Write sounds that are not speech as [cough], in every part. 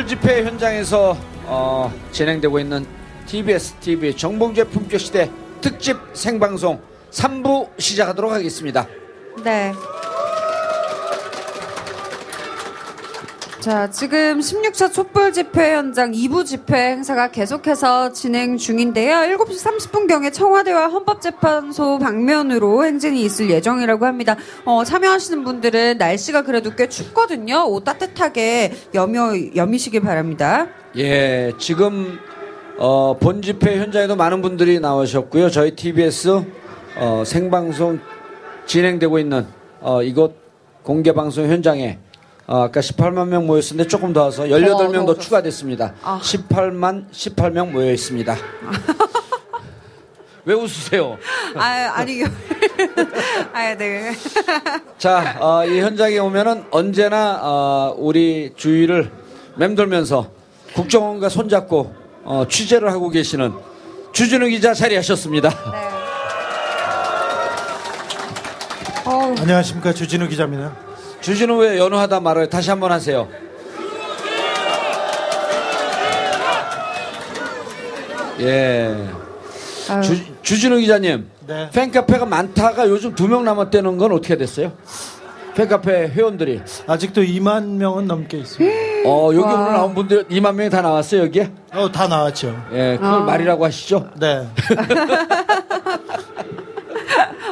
촛불 집회 현장에서 어, 진행되고 있는 TBS TV 정봉재 품격 시대 특집 생방송 3부 시작하도록 하겠습니다. 네. 자, 지금 16차 촛불 집회 현장 2부 집회 행사가 계속해서 진행 중인데요. 7시 30분경에 청와대와 헌법재판소 방면으로 행진이 있을 예정이라고 합니다. 어, 참여하시는 분들은 날씨가 그래도 꽤 춥거든요. 옷 따뜻하게 여며, 여미시길 바랍니다. 예, 지금 어, 본 집회 현장에도 많은 분들이 나오셨고요. 저희 TBS 어, 생방송 진행되고 있는 어, 이곳 공개 방송 현장에 어, 아까 18만 명 모였었는데 조금 더 와서 18명 더, 더 추가됐습니다. 아. 18만 18명 모여 있습니다. 왜 웃으세요? 아, 아니, [laughs] 아, 네. 자, 어, 이 현장에 오면은 언제나 어, 우리 주위를 맴돌면서 국정원과 손잡고 어, 취재를 하고 계시는 주진우 기자 자리하셨습니다. 네. 안녕하십니까 주진우 기자입니다. 주진우 왜 연호하다 말아요? 다시 한번 하세요. 예. 아유. 주, 주진우 기자님. 네. 팬카페가 많다가 요즘 두 명 남았다는 건 어떻게 됐어요? 팬카페 회원들이. 아직도 2만 명은 넘게 있습니다. [gasps] 어, 여기 와. 오늘 나온 분들 2만 명이 다 나왔어요, 여기에? 어, 다 나왔죠. 예, 그걸 아. 말이라고 하시죠? 네. [laughs] [laughs]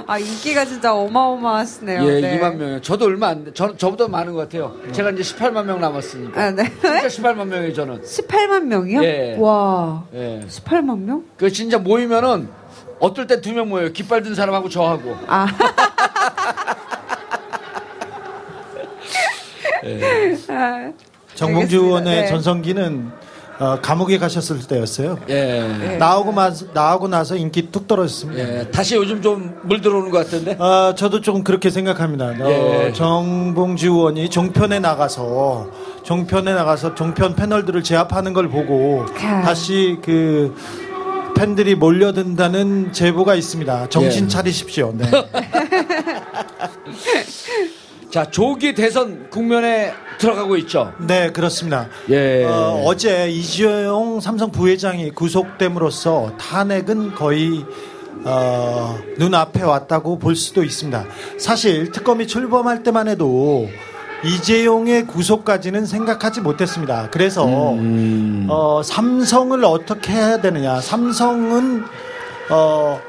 아, 인기가 진짜 어마어마하시네요. 예, 네. 2만 명이요. 저도 얼마 안 돼. 저, 저보다 많은 것 같아요. 제가 이제 18만 명 남았으니까. 아, 네. 진짜 18만 명이에요, 저는. 18만 명이요? 예. 와, 예. 18만 명? 그 진짜 모이면은 어떨 때 두 명 모여요. 깃발 든 사람하고 저하고. 아, [laughs] 아, 정봉주. 의원의 네. 전성기는 어, 감옥에 가셨을 때였어요. 예. 나오고, 마, 나오고 나서 인기 뚝 떨어졌습니다. 예. 다시 요즘 좀 물 들어오는 것 같은데. 어, 저도 좀 그렇게 생각합니다. 어, 예. 정봉주 의원이 종편에 나가서 종편에 나가서 종편 패널들을 제압하는 걸 보고 캬. 다시 그 팬들이 몰려든다는 제보가 있습니다. 정신 예. 차리십시오. 네. [laughs] 자, 조기 대선 국면에 들어가고 있죠. 네, 그렇습니다. 예. 어, 제 이재용 삼성 부회장이 구속됨으로써 탄핵은 거의 어, 눈앞에 왔다고 볼 수도 있습니다. 사실 특검이 출범할 때만 해도 이재용의 구속까지는 생각하지 못했습니다. 그래서 음. 어, 삼성을 어떻게 해야 되느냐. 삼성은 어,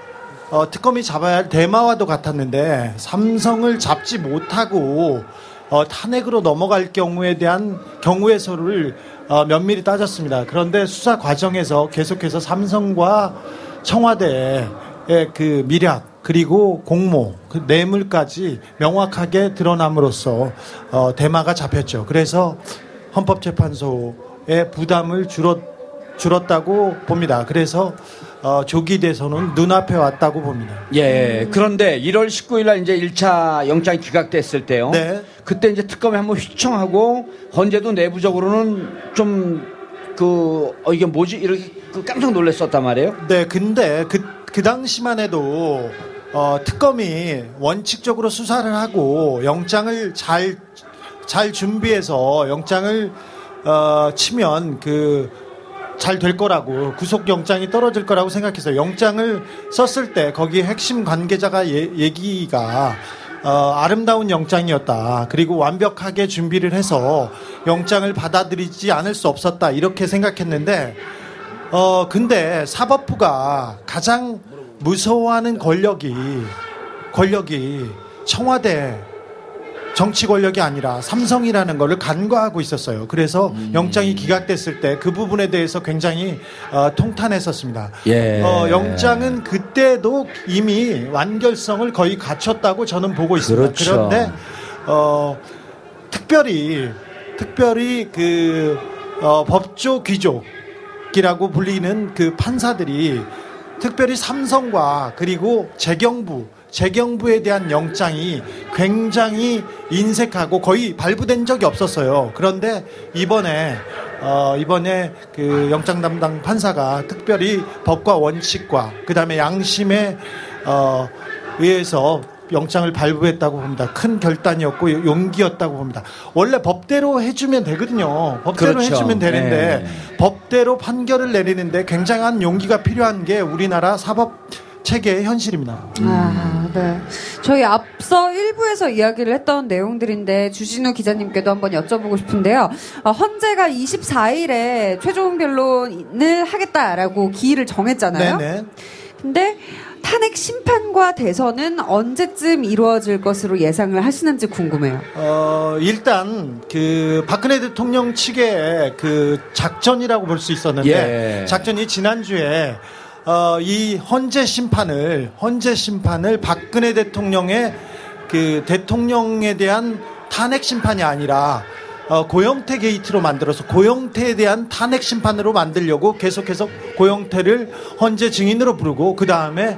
어, 특검이 잡아야 할 대마와도 같았는데 삼성을 잡지 못하고 어, 탄핵으로 넘어갈 경우에 대한 경우의 수를 어, 면밀히 따졌습니다. 그런데 수사 과정에서 계속해서 삼성과 청와대의 그 미략 그리고 공모 그 뇌물까지 명확하게 드러남으로써 어, 대마가 잡혔죠. 그래서 헌법재판소의 부담을 줄었 줄었다고 봅니다. 그래서 어, 조기 대선은 눈앞에 왔다고 봅니다. 예. 그런데 1월 19일 날 이제 1차 영장이 기각됐을 때요. 네. 그때 이제 특검이 한번 휘청하고 헌재도 내부적으로는 좀 그, 어, 이게 뭐지? 이렇게 그 깜짝 놀랐었단 말이에요. 네, 근데 그, 그 당시만 해도 어, 특검이 원칙적으로 수사를 하고 영장을 잘, 잘 준비해서 영장을 어, 치면 그, 잘 될 거라고 구속 영장이 떨어질 거라고 생각해서 영장을 썼을 때 거기 핵심 관계자가 예, 얘기가 어, 아름다운 영장이었다. 그리고 완벽하게 준비를 해서 영장을 받아들이지 않을 수 없었다. 이렇게 생각했는데 어, 근데 사법부가 가장 무서워하는 권력이, 권력이 청와대 정치 권력이 아니라 삼성이라는 거를 간과하고 있었어요. 그래서 영장이 기각됐을 때 그 부분에 대해서 굉장히 어, 통탄했었습니다. 예. 어, 영장은 그때도 이미 완결성을 거의 갖췄다고 저는 보고 있습니다. 그렇죠. 그런데 어, 특별히 특별히 그 어, 법조 귀족이라고 불리는 그 판사들이 특별히 삼성과 그리고 재경부 재경부에 대한 영장이 굉장히 인색하고 거의 발부된 적이 없었어요. 그런데 이번에 어, 이번에 그 영장 담당 판사가 특별히 법과 원칙과 그 다음에 양심에 어, 의해서 영장을 발부했다고 봅니다. 큰 결단이었고 용기였다고 봅니다. 원래 법대로 해주면 되거든요. 법대로 그렇죠. 해주면 되는데 네. 법대로 판결을 내리는데 굉장한 용기가 필요한 게 우리나라 사법 체계의 현실입니다. 아, 네. 저희 앞서 1부에서 이야기를 했던 내용들인데 주진우 기자님께도 한번 여쭤보고 싶은데요. 어, 헌재가 24일에 최종 변론을 하겠다라고 기일을 정했잖아요. 네네. 근데 탄핵 심판과 대선은 언제쯤 이루어질 것으로 예상을 하시는지 궁금해요. 어, 일단 그 박근혜 대통령 측의 그 작전이라고 볼 수 있었는데 예. 작전이 지난주에 어, 이 헌재 심판을 헌재 심판을 박근혜 대통령의 그 대통령에 대한 탄핵 심판이 아니라 어, 고영태 게이트로 만들어서 고영태에 대한 탄핵 심판으로 만들려고 계속해서 고영태를 헌재 증인으로 부르고 그 다음에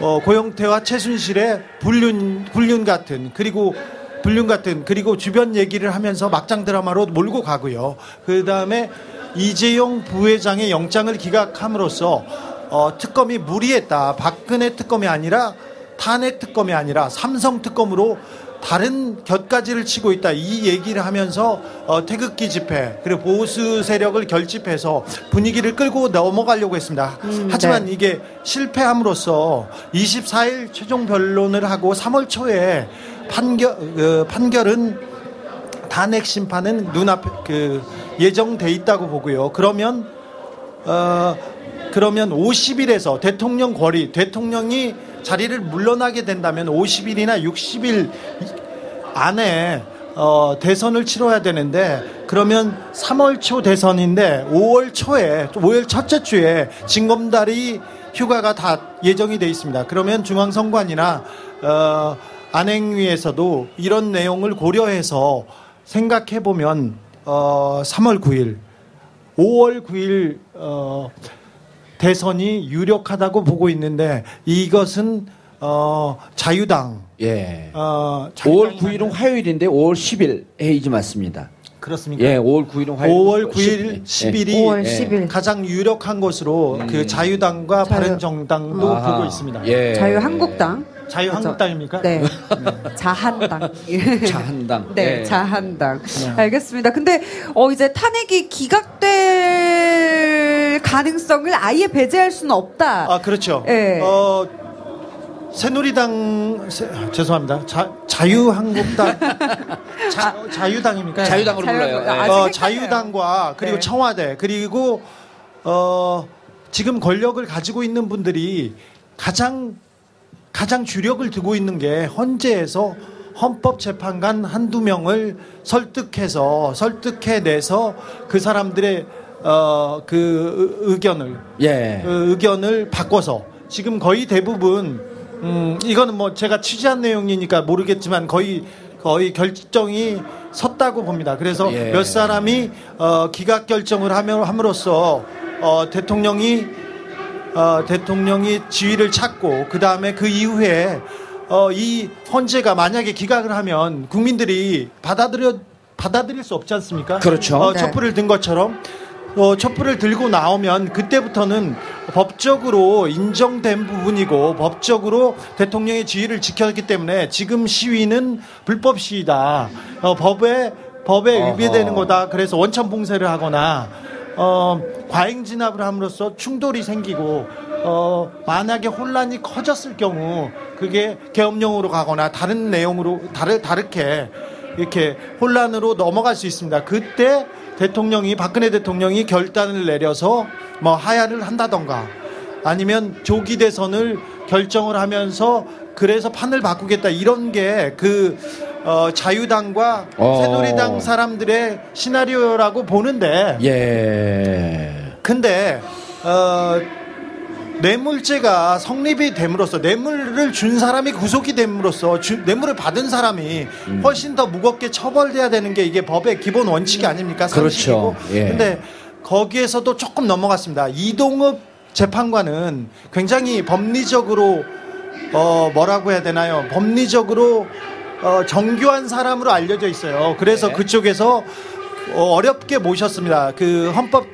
어, 고영태와 최순실의 불륜 불륜 같은 그리고 불륜 같은 그리고 주변 얘기를 하면서 막장 드라마로 몰고 가고요. 그 다음에 이재용 부회장의 영장을 기각함으로써 어, 특검이 무리했다. 박근혜 특검이 아니라 탄핵 특검이 아니라 삼성 특검으로 다른 곁가지를 치고 있다. 이 얘기를 하면서 어, 태극기 집회 그리고 보수 세력을 결집해서 분위기를 끌고 넘어가려고 했습니다. 음, 하지만 네. 이게 실패함으로써 24일 최종 변론을 하고 3월 초에 판결 어, 판결은 탄핵 심판은 눈앞에 그 예정돼 있다고 보고요. 그러면 어 그러면 50일에서 대통령 권리 대통령이 자리를 물러나게 된다면 50일이나 60일 안에 어, 대선을 치러야 되는데 그러면 3월 초 대선인데 5월 초에 5월 첫째 주에 징검다리 휴가가 다 예정이 돼 있습니다. 그러면 중앙선관이나 어, 안행위에서도 이런 내용을 고려해서 생각해 보면 어, 3월 9일, 5월 9일 어, 대선이 유력하다고 보고 있는데 이것은 어, 자유당 예. 어, 5월 자유당이 9일은 화요일인데 5월 10일 회의지 맞습니다. 그렇습니까? 예, 5월 9일은 화요일. 5월 9일, 10 일이 5월 예. 10일. 가장 유력한 것으로 그 자유당과 자유- 바른정당도. 보고 있습니다. 예. 자유한국당. 자유한국당입니까? 네. 자한당. [laughs] 자한당. 네, 예. 자한당. 알겠습니다. 근데 어 이제 탄핵이 기각될 가능성을 아예 배제할 수는 없다. 아 그렇죠. 예. 어 새누리당 새- 아, 죄송합니다. 자, 자유한국당 [laughs] 자, 자유당입니까? 자유당으로 자유- 불러요. 예. 아직 어. 자유당과 그리고 네. 청와대 그리고 어 지금 권력을 가지고 있는 분들이 가장 가장 주력을 두고 있는 게 헌재에서 헌법재판관 한두 명을 설득해서 설득해내서 그 사람들의 어 그 의견을 예. 그 의견을 바꿔서 지금 거의 대부분 음 이거는 뭐 제가 취재한 내용이니까 모르겠지만 거의 거의 결정이 섰다고 봅니다. 그래서 예. 몇 사람이 어 기각 결정을 하며 함으로써 어 대통령이 어 대통령이 지위를 찾고 그 다음에 그 이후에 어 이 헌재가 만약에 기각을 하면 국민들이 받아들여 받아들일 수 없지 않습니까? 그렇죠. 어, 네. 촛불을 든 것처럼 어, 촛불을 들고 나오면 그때부터는 법적으로 인정된 부분이고 법적으로 대통령의 지위를 지켰기 때문에 지금 시위는 불법 시위다. 어, 법에 법에. 위배되는 거다. 그래서 원천 봉쇄를 하거나 어, 과잉 진압을 함으로써 충돌이 생기고 어, 만약에 혼란이 커졌을 경우 그게 계엄령으로 가거나 다른 내용으로 다르, 다르게 이렇게 혼란으로 넘어갈 수 있습니다. 그때 대통령이 박근혜 대통령이 결단을 내려서 뭐 하야를 한다던가 아니면 조기 대선을 결정을 하면서 그래서 판을 바꾸겠다 이런 게그 어, 자유당과 어. 새누리당 사람들의 시나리오라고 보는데 예. 근데 어 뇌물죄가 성립이 됨으로써 뇌물을 준 사람이 구속이 됨으로써 주- 뇌물을 받은 사람이 음. 훨씬 더 무겁게 처벌돼야 되는 게 이게 법의 기본 원칙이 아닙니까? 그렇죠. 상식이고. 예. 근데 거기에서도 조금 넘어갔습니다. 이동읍 재판관은 굉장히 법리적으로 어 뭐라고 해야 되나요? 법리적으로 어 정교한 사람으로 알려져 있어요. 그래서 네. 그쪽에서 어, 어렵게 모셨습니다. 그 헌법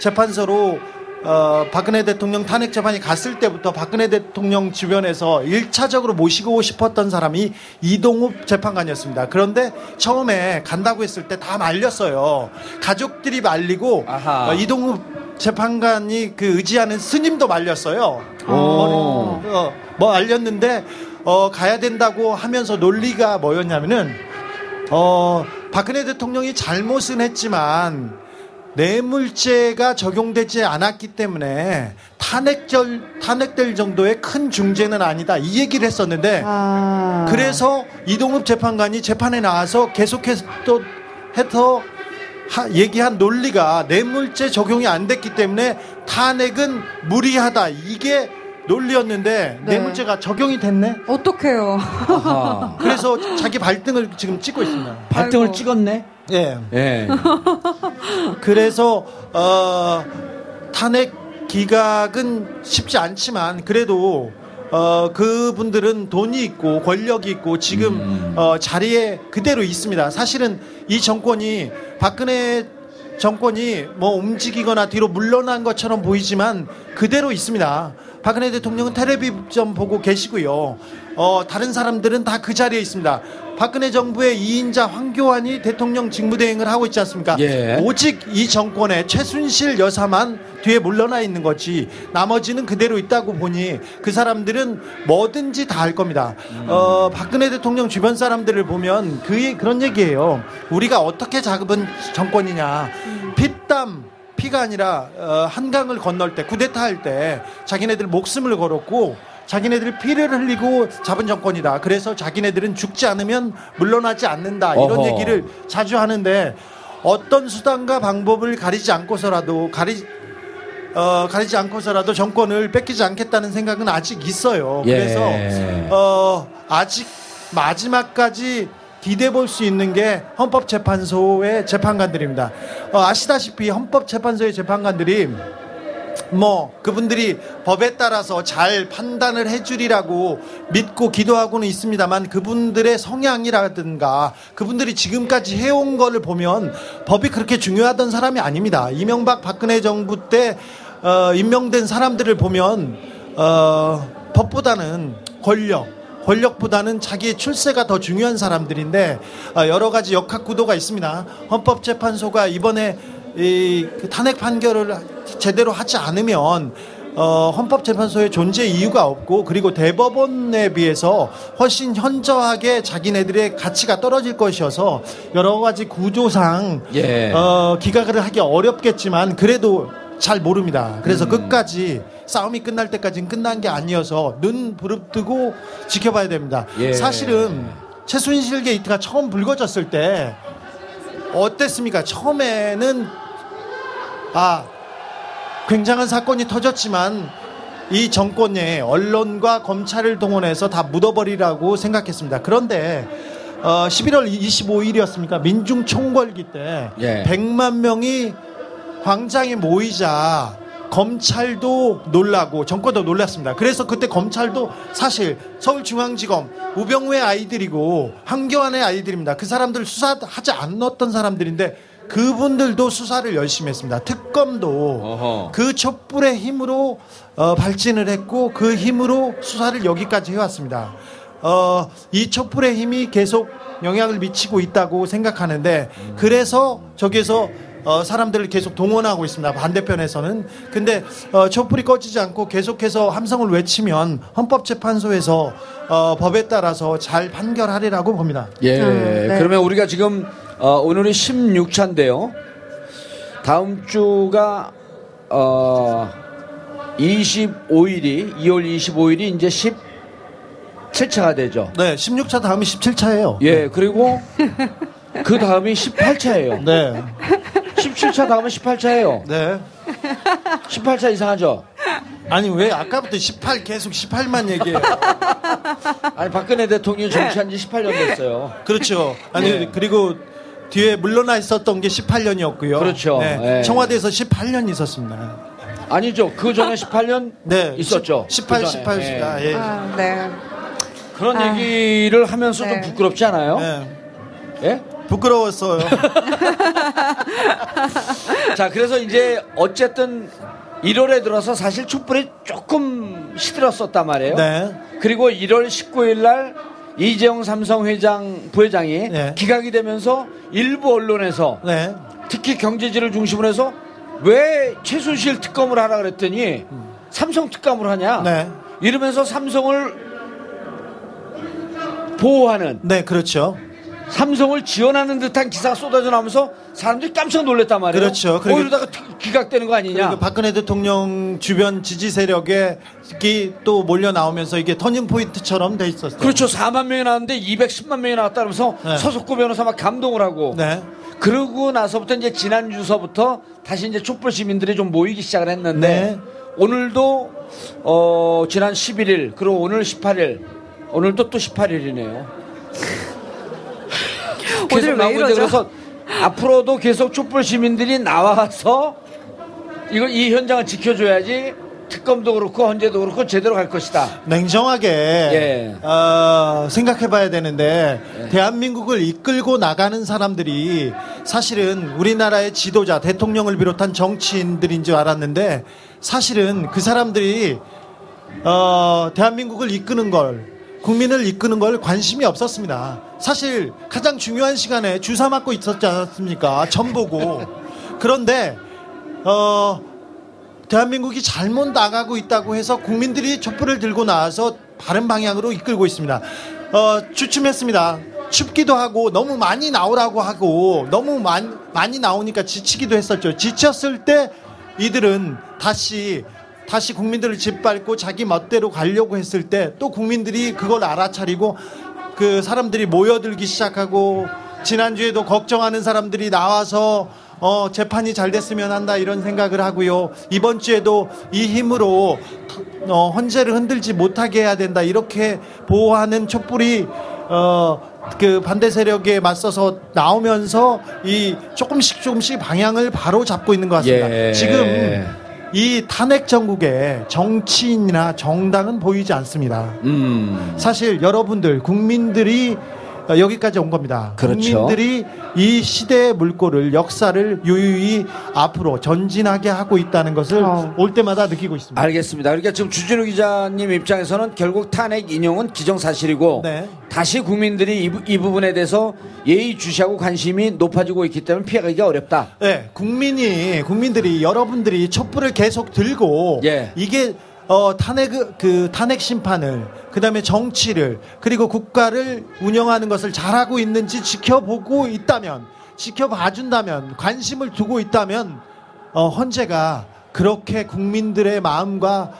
재판소로 어, 박근혜 대통령 탄핵 재판이 갔을 때부터 박근혜 대통령 주변에서 일차적으로 모시고 싶었던 사람이 이동욱 재판관이었습니다. 그런데 처음에 간다고 했을 때 다 말렸어요. 가족들이 말리고. 어, 이동욱 재판관이 그 의지하는 스님도 말렸어요. 오. 어, 뭐 알렸는데 어, 가야 된다고 하면서 논리가 뭐였냐면은 어, 박근혜 대통령이 잘못은 했지만 뇌물죄가 적용되지 않았기 때문에 탄핵절 탄핵될 정도의 큰 중죄는 아니다 이 얘기를 했었는데 아. 그래서 이동욱 재판관이 재판에 나와서 계속해서 또 해서 하- 얘기한 논리가 뇌물죄 적용이 안 됐기 때문에 탄핵은 무리하다 이게 논리였는데 네. 뇌물죄가 적용이 됐네. 어떡해요. 아하. [laughs] 그래서 자기 발등을 지금 찍고 있습니다. 발등을 아이고. 찍었네. 예. 예. [laughs] 그래서 어, 탄핵 기각은 쉽지 않지만 그래도 어, 그분들은 돈이 있고 권력이 있고 지금 음. 어, 자리에 그대로 있습니다. 사실은 이 정권이 박근혜 정권이 뭐 움직이거나 뒤로 물러난 것처럼 보이지만 그대로 있습니다. 박근혜 대통령은 텔레비전 보고 계시고요. 어, 다른 사람들은 다 그 자리에 있습니다. 박근혜 정부의 2인자 황교안이 대통령 직무대행을 하고 있지 않습니까? 예. 오직 이 정권의 최순실 여사만 뒤에 물러나 있는 거지 나머지는 그대로 있다고 보니 그 사람들은 뭐든지 다 할 겁니다. 어, 박근혜 대통령 주변 사람들을 보면 그 그런 얘기예요. 우리가 어떻게 잡은 정권이냐. 피땀 피가 아니라 어, 한강을 건널 때 쿠데타 할 때 자기네들 목숨을 걸었고 자기네들 피를 흘리고 잡은 정권이다. 그래서 자기네들은 죽지 않으면 물러나지 않는다. 이런 어허. 얘기를 자주 하는데 어떤 수단과 방법을 가리지 않고서라도 가리 어, 가리지 않고서라도 정권을 뺏기지 않겠다는 생각은 아직 있어요. 예. 그래서 어, 아직 마지막까지 기대 볼수 있는 게 헌법재판소의 재판관들입니다. 어, 아시다시피 헌법재판소의 재판관들이 뭐 그분들이 법에 따라서 잘 판단을 해주리라고 믿고 기도하고는 있습니다만 그분들의 성향이라든가 그분들이 지금까지 해온 거를 보면 법이 그렇게 중요하던 사람이 아닙니다. 이명박 박근혜 정부 때 어, 임명된 사람들을 보면 어, 법보다는 권력 권력보다는 자기의 출세가 더 중요한 사람들인데 어, 여러 가지 역학 구도가 있습니다. 헌법재판소가 이번에 이그 탄핵 판결을 제대로 하지 않으면 어, 헌법재판소의 존재 이유가 없고 그리고 대법원에 비해서 훨씬 현저하게 자기네들의 가치가 떨어질 것이어서 여러 가지 구조상 예. 어, 기각을 하기 어렵겠지만 그래도 잘 모릅니다. 그래서 음. 끝까지 싸움이 끝날 때까지는 끝난 게 아니어서 눈 부릅뜨고 지켜봐야 됩니다. 예. 사실은 최순실 게이트가 처음 불거졌을 때 어땠습니까? 처음에는 아 굉장한 사건이 터졌지만 이 정권에 언론과 검찰을 동원해서 다 묻어버리라고 생각했습니다. 그런데 어, 11월 25일이었습니까? 민중 총궐기 때 예. 100만 명이 광장에 모이자 검찰도 놀라고 정권도 놀랐습니다. 그래서 그때 검찰도 사실 서울중앙지검 우병우의 아이들이고 황교안의 아이들입니다. 그 사람들 수사하지 않았던 사람들인데 그분들도 수사를 열심히 했습니다. 특검도 어허. 그 촛불의 힘으로 어, 발진을 했고 그 힘으로 수사를 여기까지 해왔습니다. 어, 이 촛불의 힘이 계속 영향을 미치고 있다고 생각하는데 그래서 저기에서 어, 사람들을 계속 동원하고 있습니다. 반대편에서는. 근데 어, 촛불이 꺼지지 않고 계속해서 함성을 외치면 헌법재판소에서 어, 법에 따라서 잘 판결하리라고 봅니다. 예. 음, 네. 그러면 우리가 지금 어, 오늘이 16차인데요. 다음 주가 어 25일이 2월 25일이 이제 17차가 되죠. 네, 16차 다음이 17차예요. 예. 그리고 그 다음이 18차예요. 네. 17차 다음은 18차예요. 네. 18차 이상하죠? 아니 왜 아까부터 18 계속 18만 얘기해요? 아니 박근혜 대통령이 정치한 지 18년 됐어요. 그렇죠. 아니 네. 그리고 뒤에 물러나 있었던 게 18년이었고요. 그렇죠. 네. 청와대에서 18년 있었습니다. 아니죠. 그 전에 18년 네. 있었죠. 18, 그 전에. 18, 예. 18. 예. 아, 네. 그런 아. 얘기를 하면서 좀 네. 부끄럽지 않아요? 네. 예? 부끄러웠어요. [laughs] [laughs] 자, 그래서 이제 어쨌든 1월에 들어서 사실 촛불이 조금 시들었었단 말이에요. 네. 그리고 1월 19일 날 이재용 삼성 회장 부회장이 네. 기각이 되면서 일부 언론에서 네. 특히 경제지를 중심으로 해서 왜 최순실 특검을 하라 그랬더니 삼성 특검을 하냐 네. 이러면서 삼성을 보호하는 네, 그렇죠. 삼성을 지원하는 듯한 기사가 쏟아져 나오면서 사람들이 깜짝 놀랐단 말이에요. 그렇죠. 어, 그리고- 이러다가 특- 기각되는 거 아니냐. 그리고 박근혜 대통령 주변 지지 세력에 이또 몰려 나오면서 이게 터닝 포인트처럼 돼 있었어요. 그렇죠. 4만 명이 나왔는데 210만 명이 나왔다면서 네. 서석구 변호사 막 감동을 하고. 네. 그러고 나서부터 이제 지난 주서부터 다시 이제 촛불 시민들이 좀 모이기 시작을 했는데 네. 오늘도 어 지난 11일 그리고 오늘 18일 오늘도 또 18일이네요. 오늘 왜 이러죠? 그래서 앞으로도 계속 촛불 시민들이 나와서 이걸 이 현장을 지켜줘야지 특검도 그렇고 헌재도 그렇고 제대로 갈 것이다. 냉정하게 예. 어, 생각해봐야 되는데 대한민국을 이끌고 나가는 사람들이 사실은 우리나라의 지도자 대통령을 비롯한 정치인들인 줄 알았는데 사실은 그 사람들이 어, 대한민국을 이끄는 걸 국민을 이끄는 걸 관심이 없었습니다. 사실 가장 중요한 시간에 주사 맞고 있었지 않았습니까? 점 보고 그런데 어, 대한민국이 잘못 나가고 있다고 해서 국민들이 촛불을 들고 나와서 바른 방향으로 이끌고 있습니다. 어, 주춤했습니다. 춥기도 하고 너무 많이 나오라고 하고 너무 많이, 많이 나오니까 지치기도 했었죠. 지쳤을 때 이들은 다시 다시 국민들을 짓밟고 자기 멋대로 가려고 했을 때 또 국민들이 그걸 알아차리고 그 사람들이 모여들기 시작하고 지난주에도 걱정하는 사람들이 나와서 어, 재판이 잘 됐으면 한다 이런 생각을 하고요. 이번 주에도 이 힘으로 어, 헌재를 흔들지 못하게 해야 된다 이렇게 보호하는 촛불이 어, 그 반대 세력에 맞서서 나오면서 이 조금씩 조금씩 방향을 바로 잡고 있는 것 같습니다. 예. 지금 이 탄핵 정국에 정치인이나 정당은 보이지 않습니다. 음. 사실 여러분들 국민들이 어, 여기까지 온 겁니다. 그렇죠. 국민들이 이 시대의 물꼬를 역사를 유유히 앞으로 전진하게 하고 있다는 것을 어. 올 때마다 느끼고 있습니다. 알겠습니다. 그러니까 지금 주진우 기자님 입장에서는 결국 탄핵 인용은 기정사실이고 네. 다시 국민들이 이, 부- 이 부분에 대해서 예의주시하고 관심이 높아지고 있기 때문에 피해가기가 어렵다. 네, 국민이 국민들이 여러분들이 촛불을 계속 들고 예. 이게 어, 탄핵 그 탄핵 심판을 그다음에 정치를 그리고 국가를 운영하는 것을 잘하고 있는지 지켜보고 있다면 지켜봐 준다면 관심을 두고 있다면 어, 헌재가 그렇게 국민들의 마음과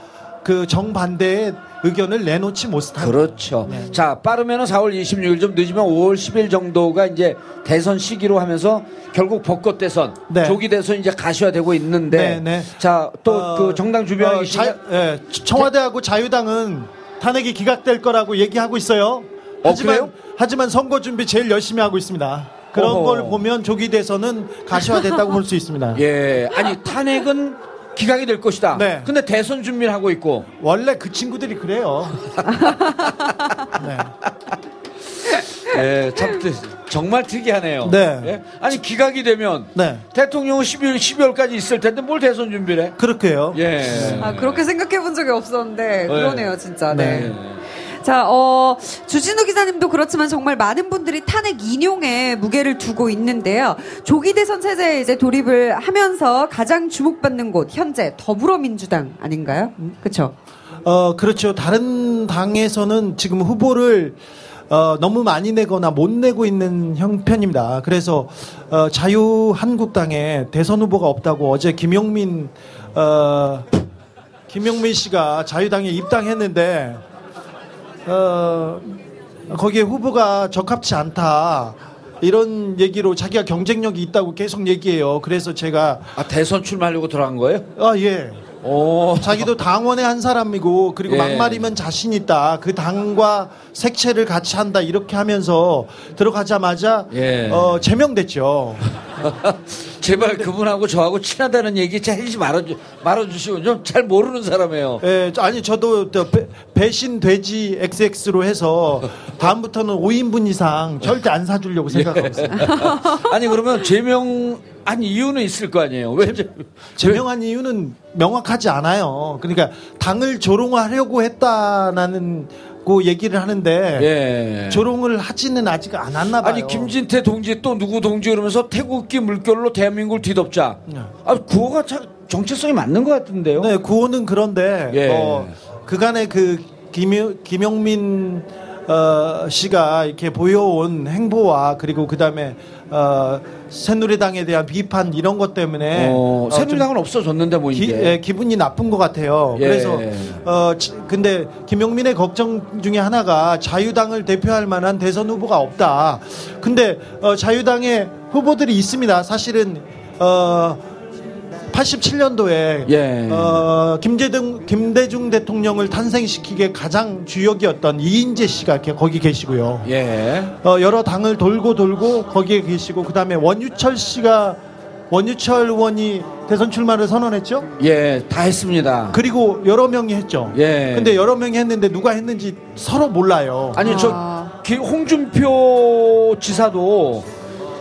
그 정반대의 의견을 내놓지 못합니다. 그렇죠. 네. 자, 빠르면 은 4월 26일 좀 늦으면 5월 10일 정도가 이제 대선 시기로 하면서 결국 벚꽃 대선, 네. 조기 대선 이제 가셔야 되고 있는데 네, 네. 자, 또 어, 그 정당 주변에 어, 자- 예, 청와대하고 자유당은 탄핵이 기각될 거라고 얘기하고 있어요. 어, 하지만 그래요? 하지만 선거 준비 제일 열심히 하고 있습니다. 그런 어허. 걸 보면 조기 대선은 가시화됐다고 볼 수 있습니다. 예. 아니, 탄핵은 기각이 될 것이다. 네. 근데 대선 준비를 하고 있고 원래 그 친구들이 그래요. [laughs] 네. 예, 참 특- 정말 특이하네요. 네. 예? 아니 기각이 되면 네. 대통령은 12월 12월까지 있을 텐데 뭘 대선 준비를 해? 그렇게요. 예. 아, 그렇게 생각해 본 적이 없었는데, 그러네요, 진짜. 네. 네. 자, 어, 주진우 기자님도 그렇지만 정말 많은 분들이 탄핵 인용에 무게를 두고 있는데요. 조기 대선 체제에 이제 돌입을 하면서 가장 주목받는 곳, 현재 더불어민주당 아닌가요? 그쵸? 어, 그렇죠. 다른 당에서는 지금 후보를 어, 너무 많이 내거나 못 내고 있는 형편입니다. 그래서 어, 자유한국당에 대선 후보가 없다고 어제 김용민 어, 김용민 씨가 자유당에 입당했는데 어, 거기에 후보가 적합치 않다. 이런 얘기로 자기가 경쟁력이 있다고 계속 얘기해요. 그래서 제가 아 대선 출마하려고 들어간 거예요? 아 예. 오. 자기도 당원의 한 사람이고 그리고 예. 막말이면 자신 있다. 그 당과 색채를 같이 한다. 이렇게 하면서 들어가자마자 예. 어, 제명됐죠. [laughs] 제발 그분하고 저하고 친하다는 얘기 잘 하지 말아주, 말아주시고 좀잘 모르는 사람이에요. 예, 아니 저도 저 배, 배신 돼지 XX로 해서 다음부터는 5인분 이상 절대 안 사주려고 [laughs] 생각하고 있어요. [laughs] 아니 그러면 제명 아니 이유는 있을 거 아니에요. 왜 제- 제명한 이유는 명확하지 않아요. 그러니까 당을 조롱하려고 했다라는 고 얘기를 하는데 예. 조롱을 하지는 아직 않았나 봐요. 아니 김진태 동지 또 누구 동지 그러면서 태극기 물결로 대한민국을 뒤덮자. 네. 아 구호가 참 정체성이 맞는 것 같은데요. 네, 구호는 그런데 예. 어, 그간의 그 김, 김용민 어, 씨가 이렇게 보여온 행보와 그리고 그 다음에 어, 새누리당에 대한 비판 이런 것 때문에 어, 어, 좀 새누리당은 없어졌는데 뭐 기, 이게. 예, 기분이 나쁜 것 같아요. 예. 그래서 어 지- 근데 김용민의 걱정 중에 하나가 자유당을 대표할 만한 대선 후보가 없다. 근데 어, 자유당의 후보들이 있습니다. 사실은 어 87년도에 예. 어, 김대중 김대중 대통령을 탄생시키기에 가장 주역이었던 이인재 씨가 거기 계시고요. 예. 어, 여러 당을 돌고 돌고 거기에 계시고 그다음에 원유철 씨가 원유철 의원이 대선 출마를 선언했죠. 예, 다 했습니다. 그리고 여러 명이 했죠. 예. 근데 여러 명이 했는데 누가 했는지 서로 몰라요. 아니 아. 저 기- 홍준표 지사도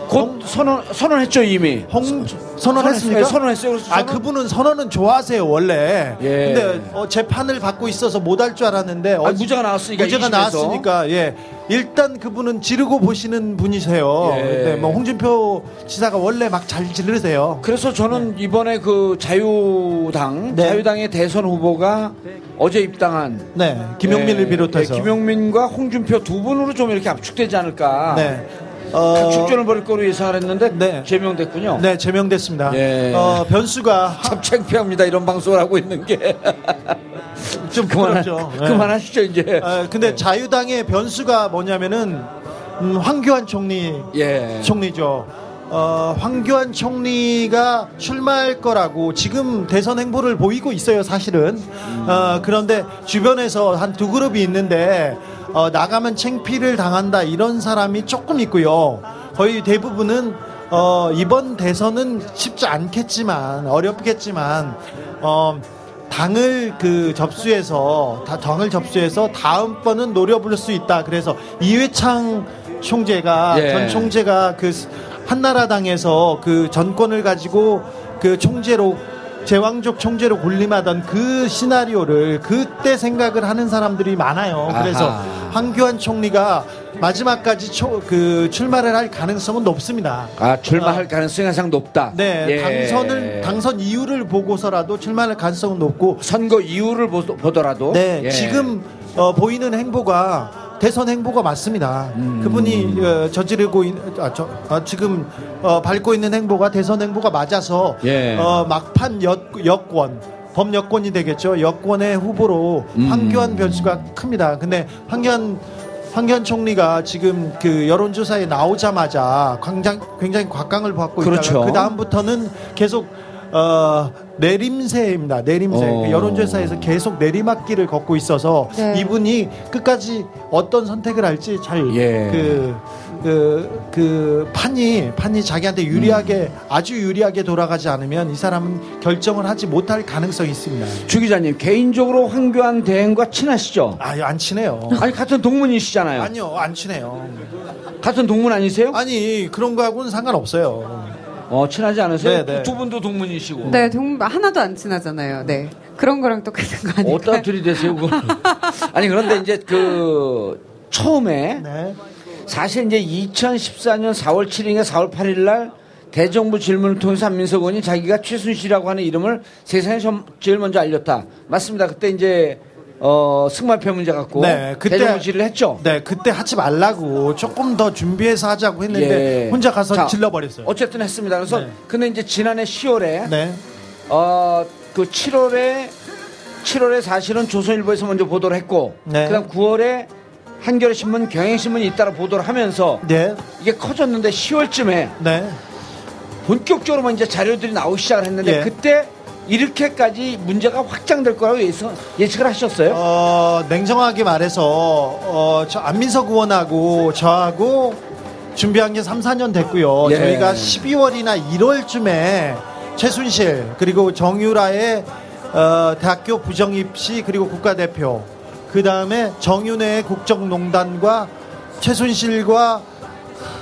곧 선언 선언했죠 이미. 홍 선언했습니까? 네, 선언했어요. 그래서 아 선언- 그분은 선언은 좋아하세요 원래. 예. 근데 어, 재판을 받고 있어서 못 할 줄 알았는데 아, 무죄가 나왔으니까 무죄가 이심에서. 나왔으니까 예 일단 그분은 지르고 보시는 분이세요. 예. 근데 뭐 홍준표 지사가 원래 막 잘 지르세요. 그래서 저는 이번에 그 자유당 네. 자유당의 대선 후보가 어제 입당한 네 김용민을 예, 비롯해서 예, 김용민과 홍준표 두 분으로 좀 이렇게 압축되지 않을까. 네. 어, 각축전을 벌일 거로 예상을 했는데 네. 제명됐군요. 네 제명됐습니다. 예. 어, 변수가 참 창피합니다. 이런 방송을 하고 있는 게. [laughs] 좀 그만하, 그렇죠. 예. 그만하시죠 이제. 어, 근데 자유당의 변수가 뭐냐면은 음, 황교안 총리 예. 총리죠. 어, 황교안 총리가 출마할 거라고 지금 대선 행보를 보이고 있어요, 사실은. 어, 그런데 주변에서 한 두 그룹이 있는데 어, 나가면 챙피를 당한다 이런 사람이 조금 있고요. 거의 대부분은 어, 이번 대선은 쉽지 않겠지만 어렵겠지만 어, 당을 그 접수해서 다 당을 접수해서 다음 번은 노려볼 수 있다. 그래서 이회창 총재가 예. 전 총재가 그 한나라당에서 그 전권을 가지고 그 총재로 제왕족 총재로 군림하던 그 시나리오를 그때 생각을 하는 사람들이 많아요. 그래서 아하. 황교안 총리가 마지막까지 초, 그 출마를 할 가능성은 높습니다. 아 출마할 가능성이 항상 높다. 네, 예. 당선을 당선 이유를 보고서라도 출마할 가능성은 높고 선거 이유를 보, 보더라도 네, 예. 지금 어, 보이는 행보가 대선 행보가 맞습니다. 음. 그분이 어, 저지르고 있, 아, 저, 아, 지금 어, 밟고 있는 행보가 대선 행보가 맞아서 예. 어, 막판 여, 여권 범 여권이 되겠죠. 여권의 후보로 음. 황교안 변수가 큽니다. 근데 황교안 황교안 총리가 지금 그 여론조사에 나오자마자 굉장히, 굉장히 곽강을 받고 그렇죠. 있다가 그 다음부터는 계속 어, 내림세입니다. 내림세. 어. 그 여론조사에서 계속 내리막길을 걷고 있어서 네. 이분이 끝까지 어떤 선택을 할지 잘 예. 그, 그, 그 판이 판이 자기한테 유리하게 음. 아주 유리하게 돌아가지 않으면 이 사람은 결정을 하지 못할 가능성이 있습니다. 주 기자님 개인적으로 황교안 대행과 친하시죠? 아, 안 친해요. 아니 같은 동문이시잖아요. 아니요, 안 친해요. 같은 동문 아니세요? 아니 그런 거하고는 상관없어요. 어 친하지 않으세요? 네, 네. 두 분도 동문이시고. 네, 동, 하나도 안 친하잖아요. 네. 그런 거랑 똑같은 거 아닐까요? 어디다 들이대세요 그걸? [laughs] 아니 그런데 이제 그 처음에 네. 사실 이제 2014년 4월 7일인가 4월 8일 날 대정부 질문을 통해서 한민석 의원이 자기가 최순실이라고 하는 이름을 세상에 좀 제일 먼저 알렸다. 맞습니다. 그때 이제 어 승마표 문제 갖고 네, 그때- 대정부 질의를 했죠. 네, 그때 하지 말라고 조금 더 준비해서 하자고 했는데 예. 혼자 가서 자, 질러버렸어요. 어쨌든 했습니다. 그래서 네. 근데 이제 지난해 10월에 네, 어, 그 7월에 7월에 사실은 조선일보에서 먼저 보도를 했고 네. 그다음 9월에 한겨레 신문, 경향신문이 잇따라 보도를 하면서 네, 이게 커졌는데 10월쯤에 네. 본격적으로 이제 자료들이 나오기 시작을 했는데 예. 그때 이렇게까지 문제가 확장될 거라고 예상, 예측을 하셨어요? 어, 냉정하게 말해서 어, 저 안민석 의원하고 저하고 준비한 게 3, 4년 됐고요. 예. 저희가 12월이나 1월쯤에 최순실 그리고 정유라의 어, 대학교 부정입시 그리고 국가대표 그 다음에 정윤회의 국정농단과 최순실과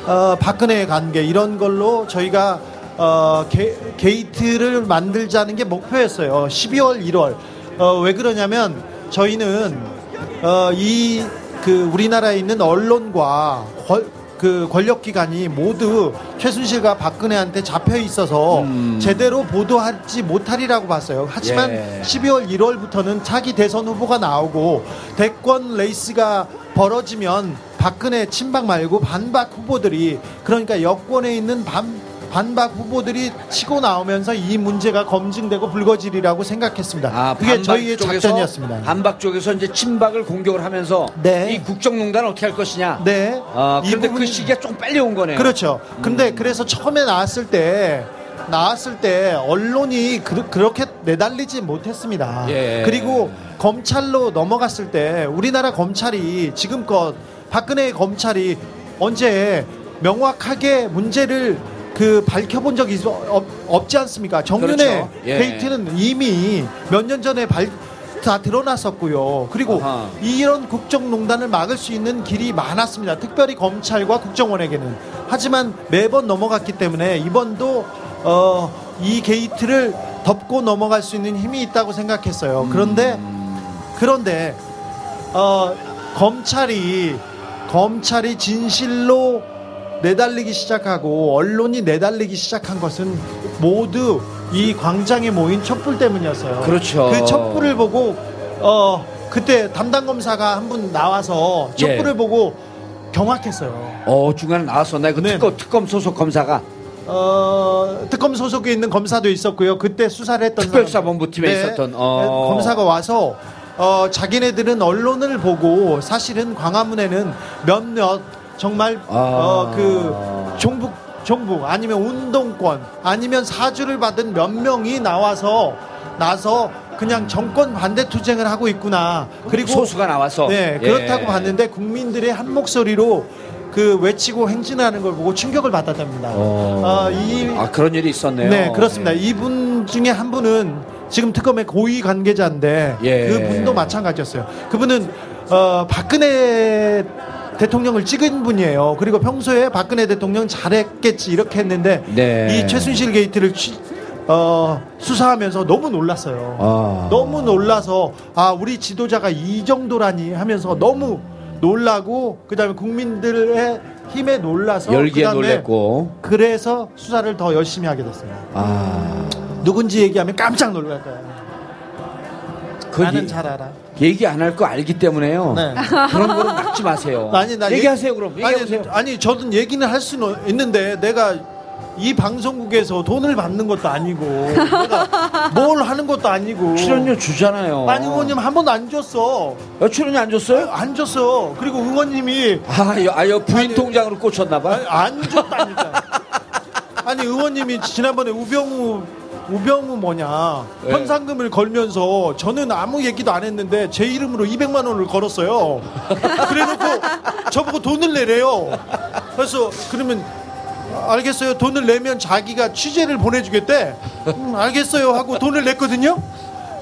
어, 박근혜의 관계 이런 걸로 저희가 어, 게, 게이트를 만들자는 게 목표였어요. 12월, 1월. 어, 왜 그러냐면 저희는 어, 이 그 우리나라에 있는 언론과 권- 그 권력기관이 모두 최순실과 박근혜한테 잡혀 있어서 음. 제대로 보도하지 못하리라고 봤어요. 하지만 예. 12월 1월부터는 차기 대선 후보가 나오고 대권 레이스가 벌어지면 박근혜 친박 말고 반박 후보들이 그러니까 여권에 있는 반, 반박 후보들이 치고 나오면서 이 문제가 검증되고 불거지리라고 생각했습니다. 아, 그게 저희의 쪽에서, 작전이었습니다. 반박 쪽에서 이제 친박을 공격을 하면서 네. 이 국정농단 어떻게 할 것이냐. 네. 아, 이 그런데 그 부분이- 시기가 좀 빨리 온 거네요. 그렇죠. 근데 그래서 처음에 나왔을 때 나왔을 때 언론이 그, 렇게 내달리지 못했습니다. 예. 그리고 검찰로 넘어갔을 때 우리나라 검찰이 지금껏 박근혜 검찰이 언제 명확하게 문제를 그 밝혀본 적이 있- 없, 없지 않습니까? 정윤회 그렇죠. 예. 게이트는 이미 몇 년 전에 발, 다 드러났었고요. 그리고 아하. 이런 국정농단을 막을 수 있는 길이 많았습니다. 특별히 검찰과 국정원에게는. 하지만 매번 넘어갔기 때문에 이번도 어, 이 게이트를 덮고 넘어갈 수 있는 힘이 있다고 생각했어요. 그런데 그런데 어, 검찰이 검찰이 진실로 내달리기 시작하고 언론이 내달리기 시작한 것은 모두 이 광장에 모인 촛불 때문이었어요. 그렇죠. 그 촛불을 보고 어 그때 담당 검사가 한 분 나와서 촛불을 예. 보고 경악했어요. 어, 중간에 나왔었네. 그 네. 특검, 특검 소속 검사가. 어 특검 소속에 있는 검사도 있었고요. 그때 수사를 했던 특별수사본부팀에 사람. 있었던, 어. 검사가 와서 어 자기네들은 언론을 보고 사실은 광화문에는 몇몇 정말 아. 어 그 종북 종북 아니면 운동권 아니면 사주를 받은 몇 명이 나와서 나서 그냥 정권 반대 투쟁을 하고 있구나. 그리고 소수가 나와서. 네, 예. 그렇다고 봤는데 국민들의 한 목소리로 그 외치고 행진하는 걸 보고 충격을 받았답니다. 어. 어, 이 아, 그런 일이 있었네요. 네, 그렇습니다. 예. 이분 중에 한 분은 지금 특검의 고위 관계자인데 예. 그분도 마찬가지였어요. 그분은 어, 박근혜 대통령을 찍은 분이에요. 그리고 평소에 박근혜 대통령 잘했겠지 이렇게 했는데 네. 이 최순실 게이트를 취- 어, 수사하면서 너무 놀랐어요. 아. 너무 놀라서 아 우리 지도자가 이 정도라니 하면서 너무 놀라고 그다음에 국민들의 힘에 놀라서 열기에 놀랬고. 그래서 수사를 더 열심히 하게 됐습니다. 아. 누군지 얘기하면 깜짝 놀랄 거야. 그 나는 얘- 잘 알아. 얘기 안 할 거 알기 때문에요. 네. 그런 거는 막지 마세요. [laughs] 아니 나 얘기하세요, 얘기- 그럼. 아니, 얘기하세요. 아니 저는 얘기는 할 수는 있는데 내가 이 방송국에서 돈을 받는 것도 아니고 내가 뭘 하는 것도 아니고 출연료 주잖아요. 아니 의원님 한 번도 안 줬어. 어, 출연료 안 줬어요? 안 줬어. 그리고 의원님이 아, 여, 아, 여 부인 아니, 통장으로 꽂혔나 봐. 아니, 안 줬다니까. 아니 의원님이 지난번에 우병우 우병우 뭐냐 네. 현상금을 걸면서 저는 아무 얘기도 안 했는데 제 이름으로 200만 원을 걸었어요. [laughs] 그래놓고 저보고 돈을 내래요. 그래서 그러면 알겠어요. 돈을 내면 자기가 취재를 보내주겠대. 음, 알겠어요 하고 돈을 냈거든요.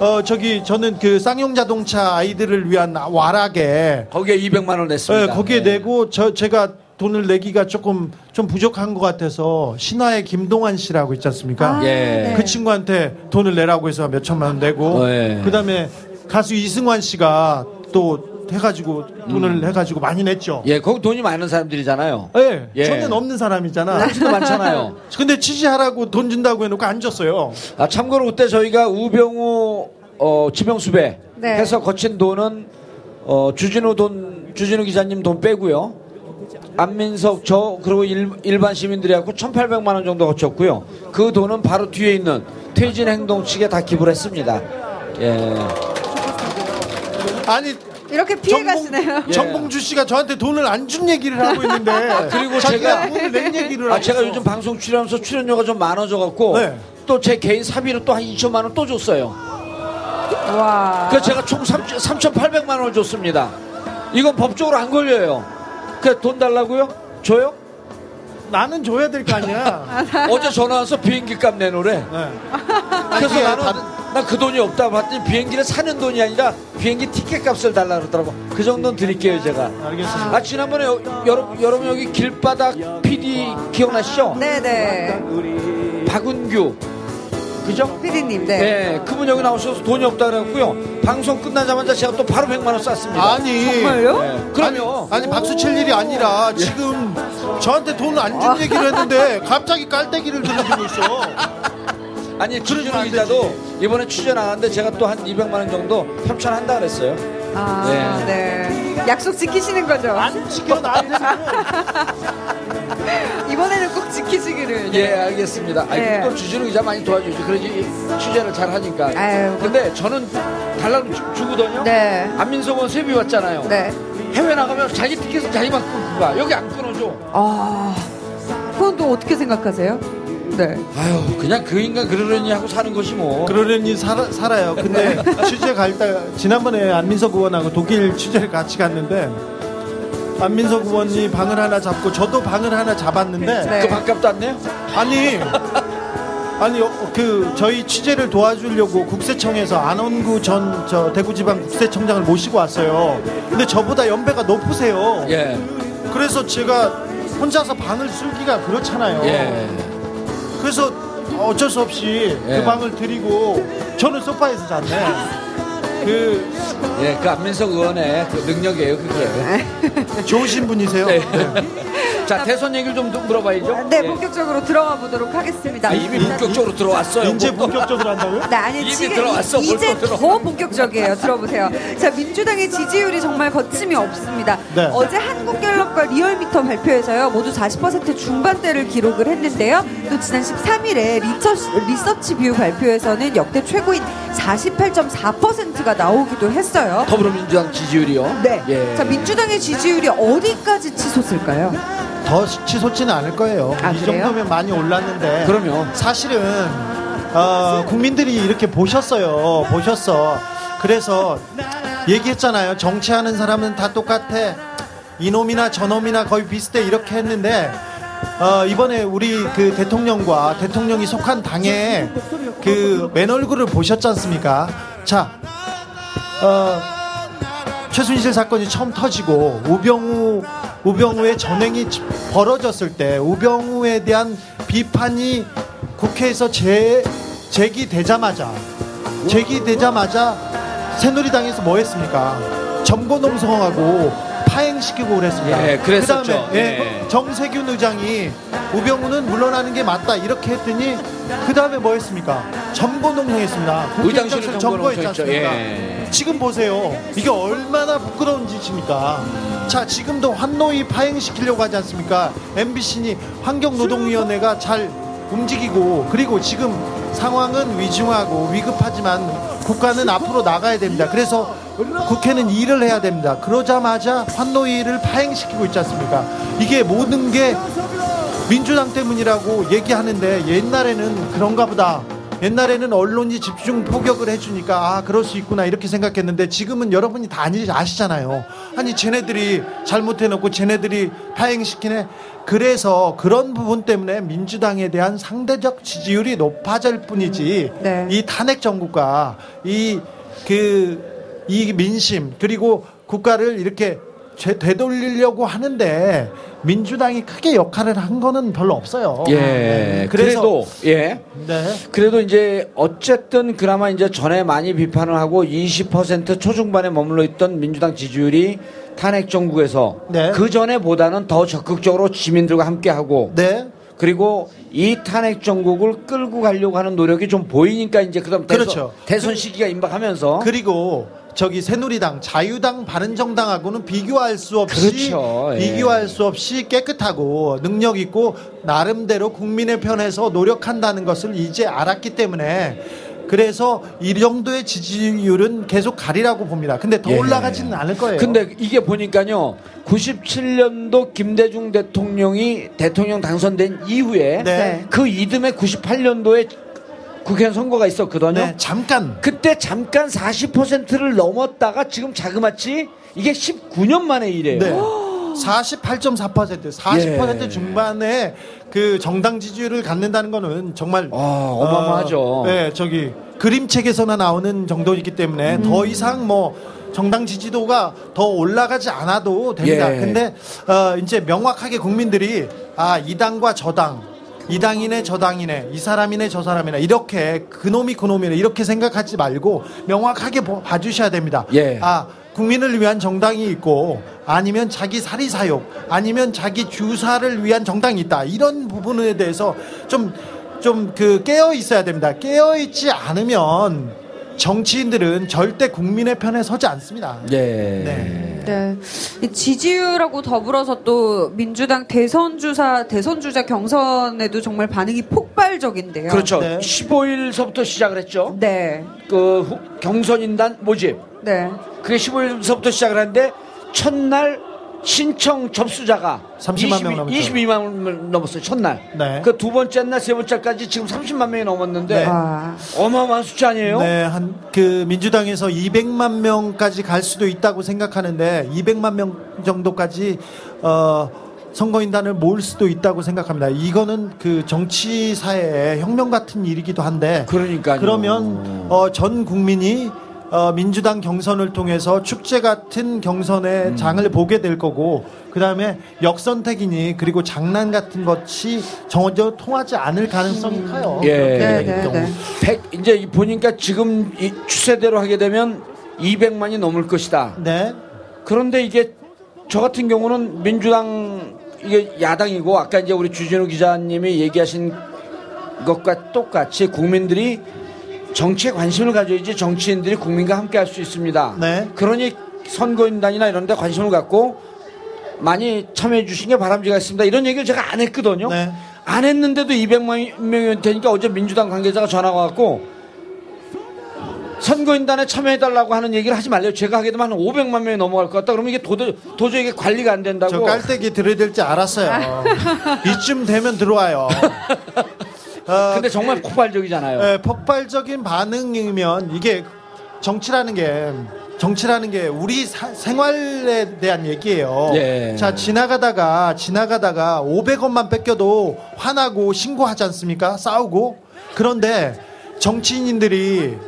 어 저기 저는 그 쌍용 자동차 아이들을 위한 와락에 거기에 200만 원 냈습니다. 네, 거기에 네. 내고 저 제가 돈을 내기가 조금 좀 부족한 것 같아서 신화의 김동완 씨라고 있지 않습니까? 아, 예. 네. 그 친구한테 돈을 내라고 해서 몇 천만 원 내고 어, 예. 그다음에 가수 이승환 씨가 또 해가지고 돈을 해가지고 많이 냈죠. 예, 거기 돈이 많은 사람들이잖아요. 예, 예. 저는 없는 사람이잖아. 당신도 많잖아요. [laughs] 근데 취재하라고 돈 준다고 해놓고 안 줬어요. 아, 참고로 그때 저희가 우병우 어, 지명수배 네. 해서 거친 돈은 어, 주진우 돈 주진우 기자님 돈 빼고요. 안민석 저 그리고 일, 일반 시민들이 하고 1,800만 원 정도 거쳤고요. 그 돈은 바로 뒤에 있는 퇴진 행동 측에 다 기부를 했습니다. 예. 아니 이렇게 피해 가시네요. 예. 정봉주 씨가 저한테 돈을 안 준 얘기를 하고 있는데 [laughs] 그리고 자기가 제가- 돈을 낸 얘기를 아, 하고 제가. 요즘 방송 출연하면서 출연료가 좀 많아져 갖고 네. 또제 개인 사비로 또 한 2천만 원 또 줬어요. 와. 그래서 제가 총 3, 3,800만 원을 줬습니다. 이건 법적으로 안 걸려요. 그돈 달라고요? 줘요? 나는 줘야 될 거 아니야. [laughs] 어제 전화 와서 비행기 값 내놓으래. 네. 그래서 나는 나 그 돈이 없다 봤더니 비행기를 사는 돈이 아니라 비행기 티켓 값을 달라 그러더라고. 그 정도는 드릴게요, 제가. 알겠습니다. 아, 지난번에 여, 여러분, 여러분 여기 길바닥 PD 기억나시죠? 네네. 박은규. 그죠? 피디님, 네. 네, 그분 여기 나오셔서 돈이 없다 그랬고요. 방송 끝나자마자 제가 또 바로 100만 원 쐈습니다. 아니. 정말요? 네, 그럼요. 아니, 아니, 박수 칠 일이 아니라 지금 저한테 돈 안 준 얘기를 했는데 갑자기 깔때기를 들어주고 있어. [laughs] 아니 안 기자도 이번에 취재 나갔는데 제가 또 한 200만 원 정도 협찬한다 그랬어요. 아, 네. 약속 지키시는 거죠? 안 지켜 나한테 [laughs] 이번에는 꼭 지키시기를. 예, 알겠습니다. 아니, 네. 또 주진우 기자 많이 도와주죠. 그러지 취재를 잘 하니까. 아유, 근데 저는 달라고 주- 주거든요. 네. 안민석은 세비 왔잖아요. 네. 해외 나가면 자기 티켓을 자기만 끊고 가. 여기 안 끊어줘. 아, 그건 또 어떻게 생각하세요? 네. 아유, 그냥 그 인간 그러려니 하고 사는 것이 뭐. 그러려니 살아, 살아요. 근데 [laughs] 취재 갈 때 지난번에 안민석 의원하고 독일 취재를 같이 갔는데 안민석 의원이 방을 하나 잡고 저도 방을 하나 잡았는데 네. 그 밥값도 안 내요? 아니 아니 어, 그 저희 취재를 도와주려고 국세청에서 안원구 전 저 대구지방 국세청장을 모시고 왔어요. 근데 저보다 연배가 높으세요. 예. 그래서 제가 혼자서 방을 쓸기가 그렇잖아요. 예. 그래서 어쩔 수 없이 예. 그 방을 드리고 저는 소파에서 잤네. 그 예, 그 안민석 의원의 그 능력이에요, 그게. [laughs] 좋으신 분이세요. 네. 자, 대선 얘기를 좀 물어봐야죠. 네, 예. 본격적으로 들어가 보도록 하겠습니다. 아, 이미 본격적으로 들어왔어요. 이제 뭐. 본격적으로 한다고요? 네, 아니 이미 지금 들어왔어, 이, 제 벌써 들어. 더 본격적이에요. 들어보세요. 자, 민주당의 지지율이 정말 거침이 없습니다. 네. 어제 한국갤럽과 리얼미터 발표에서요, 모두 40% 중반대를 기록을 했는데요. 또 지난 13일에 리서치, 리서치 뷰 발표에서는 역대 최고인 48.4%가 나오기도 했어요. 더불어민주당 지지율이요. 네. 예. 자, 민주당의 지지율이 어디까지 치솟을까요? 더 치솟지는 않을 거예요. 아, 이 그래요? 정도면 많이 올랐는데. 그럼요. 사실은 어, 국민들이 이렇게 보셨어요. 보셨어. 그래서 얘기했잖아요. 정치하는 사람은 다 똑같아. 이놈이나 저놈이나 거의 비슷해 이렇게 했는데 어, 이번에 우리 그 대통령과 대통령이 속한 당의 그 맨 얼굴을 보셨지 않습니까? 자, 어, 최순실 사건이 처음 터지고 우병우 우병우의 전행이 벌어졌을 때 우병우에 대한 비판이 국회에서 제, 제기되자마자 제기되자마자 새누리당에서 뭐 했습니까? 점거농성하고 파행시키고 그랬습니다. 예, 그랬었죠. 그다음에 예, 예. 정세균 의장이 우병우는 물러나는 게 맞다 이렇게 했더니 그 다음에 뭐 했습니까? 점거농성했습니다. 의장실을 점거농성했죠. 않습니까? 예. 지금 보세요. 이게 얼마나 부끄러운 짓입니까? 자, 지금도 환노위 파행시키려고 하지 않습니까? MBC니 환경노동위원회가 잘 움직이고 그리고 지금 상황은 위중하고 위급하지만 국가는 앞으로 나가야 됩니다. 그래서 국회는 일을 해야 됩니다. 그러자마자 환노위를 파행시키고 있지 않습니까? 이게 모든 게 민주당 때문이라고 얘기하는데 옛날에는 그런가 보다. 옛날에는 언론이 집중 포격을 해주니까 아 그럴 수 있구나 이렇게 생각했는데 지금은 여러분이 다 아시잖아요. 아니 쟤네들이 잘못해놓고 쟤네들이 파행시키네. 그래서 그런 부분 때문에 민주당에 대한 상대적 지지율이 높아질 뿐이지 네. 이 탄핵 정국과 이그 이 민심 그리고 국가를 이렇게 되- 되돌리려고 하는데 민주당이 크게 역할을 한 거는 별로 없어요. 예. 네. 그래서 그래도 예. 네. 그래도 이제 어쨌든 그나마 이제 전에 많이 비판을 하고 20% 초중반에 머물러 있던 민주당 지지율이 탄핵 정국에서 네. 그 전에 보다는 더 적극적으로 시민들과 함께 하고 네. 그리고 이 탄핵 정국을 끌고 가려고 하는 노력이 좀 보이니까 이제 그다음 대선, 그렇죠. 대선 시기가 임박하면서 그리고 저기 새누리당, 자유당, 바른정당하고는 비교할 수 없이 그렇죠. 예. 비교할 수 없이 깨끗하고 능력 있고 나름대로 국민의 편에서 노력한다는 것을 이제 알았기 때문에 그래서 이 정도의 지지율은 계속 가리라고 봅니다. 근데 더 예. 올라가지는 않을 거예요. 근데 이게 보니까요. 97년도 김대중 대통령이 대통령 당선된 이후에 네. 그 이듬해 98년도에 국회의원 선거가 있었거든요. 네, 잠깐 그때 잠깐 40%를 넘었다가 지금 자그마치 이게 19년 만에 이래요. 네. 48.4% 40% 예. 중반에 그 정당 지지율을 갖는다는 거는 정말 아, 어마어마하죠. 어, 네, 저기 그림책에서나 나오는 정도이기 때문에 더 이상 뭐 정당 지지도가 더 올라가지 않아도 됩니다. 예. 근데 어, 이제 명확하게 국민들이 아, 이 당과 저 당, 이 당이네 저 당이네, 이 사람이네 저 사람이네 이렇게 그놈이 그놈이네 이렇게 생각하지 말고 명확하게 보- 봐주셔야 됩니다. 예. 아, 국민을 위한 정당이 있고 아니면 자기 사리 사욕 아니면 자기 주사를 위한 정당이 있다 이런 부분에 대해서 좀 좀 그 깨어 있어야 됩니다 깨어 있지 않으면 정치인들은 절대 국민의 편에 서지 않습니다 예. 네. 네. 이 지지율하고 더불어서 또 민주당 대선 주사 대선 주자 경선에도 정말 반응이 폭발적인데요. 그렇죠. 네. 15일서부터 시작을 했죠. 네. 그 후- 경선인단 모집. 네. 그게 15일서부터 시작을 했는데 첫날 신청 접수자가 30만 명 넘었죠. 22만 명 넘었어요. 첫날. 네. 그 두 번째 날, 세 번째까지 지금 30만 명이 넘었는데 네. 아. 어마어마한 숫자 아니에요? 네, 한 그 민주당에서 200만 명까지 갈 수도 있다고 생각하는데 200만 명 정도까지 어 선거인단을 모을 수도 있다고 생각합니다. 이거는 그 정치 사회의 혁명 같은 일이기도 한데 그러니까요. 그러면 어, 전 국민이 어, 민주당 경선을 통해서 축제 같은 경선의 음. 장을 보게 될 거고 그 다음에 역선택이니 그리고 장난 같은 것이 전혀 통하지 않을 가능성이 커요. 예. 네, 될 네. 네. 100, 이제 보니까 지금 이 추세대로 하게 되면 200만이 넘을 것이다. 네. 그런데 이게 저 같은 경우는 민주당 이게 야당이고 아까 이제 우리 주진우 기자님이 얘기하신 것과 똑같이 국민들이 정치에 관심을 가져야지 정치인들이 국민과 함께 할 수 있습니다. 네. 그러니 선거인단이나 이런 데 관심을 갖고 많이 참여해 주신 게 바람직하겠습니다. 이런 얘기를 제가 안 했거든요. 네. 안 했는데도 200만 명이 되니까 어제 민주당 관계자가 전화가 왔고 선거인단에 참여해달라고 하는 얘기를 하지 말래요. 제가 하게 되면 한 500만 명이 넘어갈 것 같다. 그러면 이게 도저히, 도저히 이게 관리가 안 된다고. 저 깔때기 들어야 줄 알았어요. [laughs] 이쯤 되면 들어와요. [laughs] 어, 근데 정말 폭발적이잖아요. 예, 폭발적인 반응이면 이게 정치라는 게 정치라는 게 우리 사- 생활에 대한 얘기예요. 예. 자 지나가다가 지나가다가 500원만 뺏겨도 화나고 신고하지 않습니까? 싸우고 그런데 정치인들이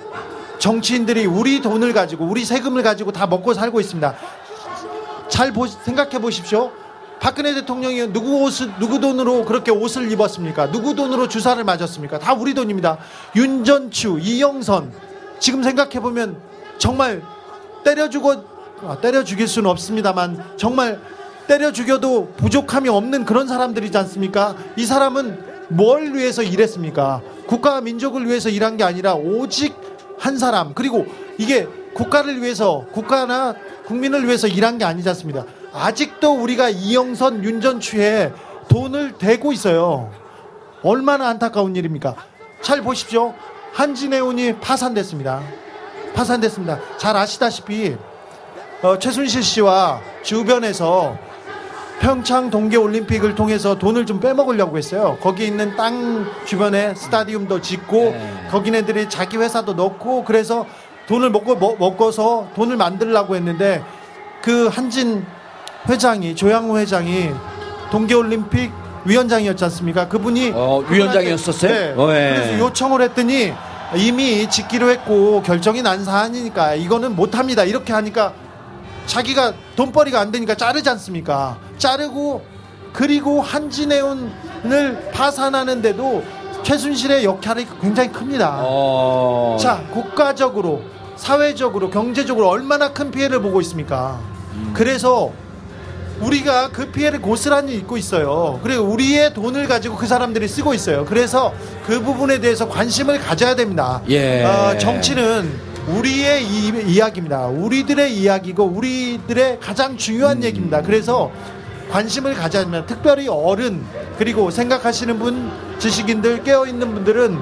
정치인들이 우리 돈을 가지고 우리 세금을 가지고 다 먹고 살고 있습니다. 잘 보, 생각해 보십시오. 박근혜 대통령이 누구 옷을 누구 돈으로 그렇게 옷을 입었습니까? 누구 돈으로 주사를 맞았습니까? 다 우리 돈입니다. 윤전추, 이영선 지금 생각해 보면 정말 때려 죽어 아, 때려 죽일 수는 없습니다만 정말 때려 죽여도 부족함이 없는 그런 사람들이지 않습니까? 이 사람은 뭘 위해서 일했습니까? 국가와 민족을 위해서 일한 게 아니라 오직 한 사람 그리고 이게 국가를 위해서 국가나 국민을 위해서 일한 게 아니지 않습니다. 아직도 우리가 이영선 윤전추에 돈을 대고 있어요. 얼마나 안타까운 일입니까? 잘 보십시오. 한진해운이 파산됐습니다. 파산됐습니다. 잘 아시다시피 어, 최순실 씨와 주변에서 평창 동계 올림픽을 통해서 돈을 좀 빼먹으려고 했어요. 거기 있는 땅 주변에 스타디움도 짓고 네. 거기네들이 자기 회사도 넣고 그래서 돈을 먹고 먹, 먹어서 돈을 만들려고 했는데 그 한진 회장이 조양호 회장이 동계 올림픽 위원장이었지 않습니까? 그분이 어, 위원장이었었어요? 네. 어, 예. 그래서 요청을 했더니 이미 짓기로 했고 결정이 난 사안이니까 이거는 못합니다. 이렇게 하니까 자기가 돈벌이가 안 되니까 자르지 않습니까? 자르고 그리고 한진해운을 파산하는데도 최순실의 역할이 굉장히 큽니다. 어. 자, 국가적으로, 사회적으로, 경제적으로 얼마나 큰 피해를 보고 있습니까? 그래서 우리가 그 피해를 고스란히 입고 있어요. 그리고 우리의 돈을 가지고 그 사람들이 쓰고 있어요. 그래서 그 부분에 대해서 관심을 가져야 됩니다. 예. 어, 정치는 우리의 이, 이야기입니다. 우리들의 이야기고 우리들의 가장 중요한 얘기입니다. 그래서 관심을 가져야 됩니다. 특별히 어른 그리고 생각하시는 분, 지식인들 깨어 있는 분들은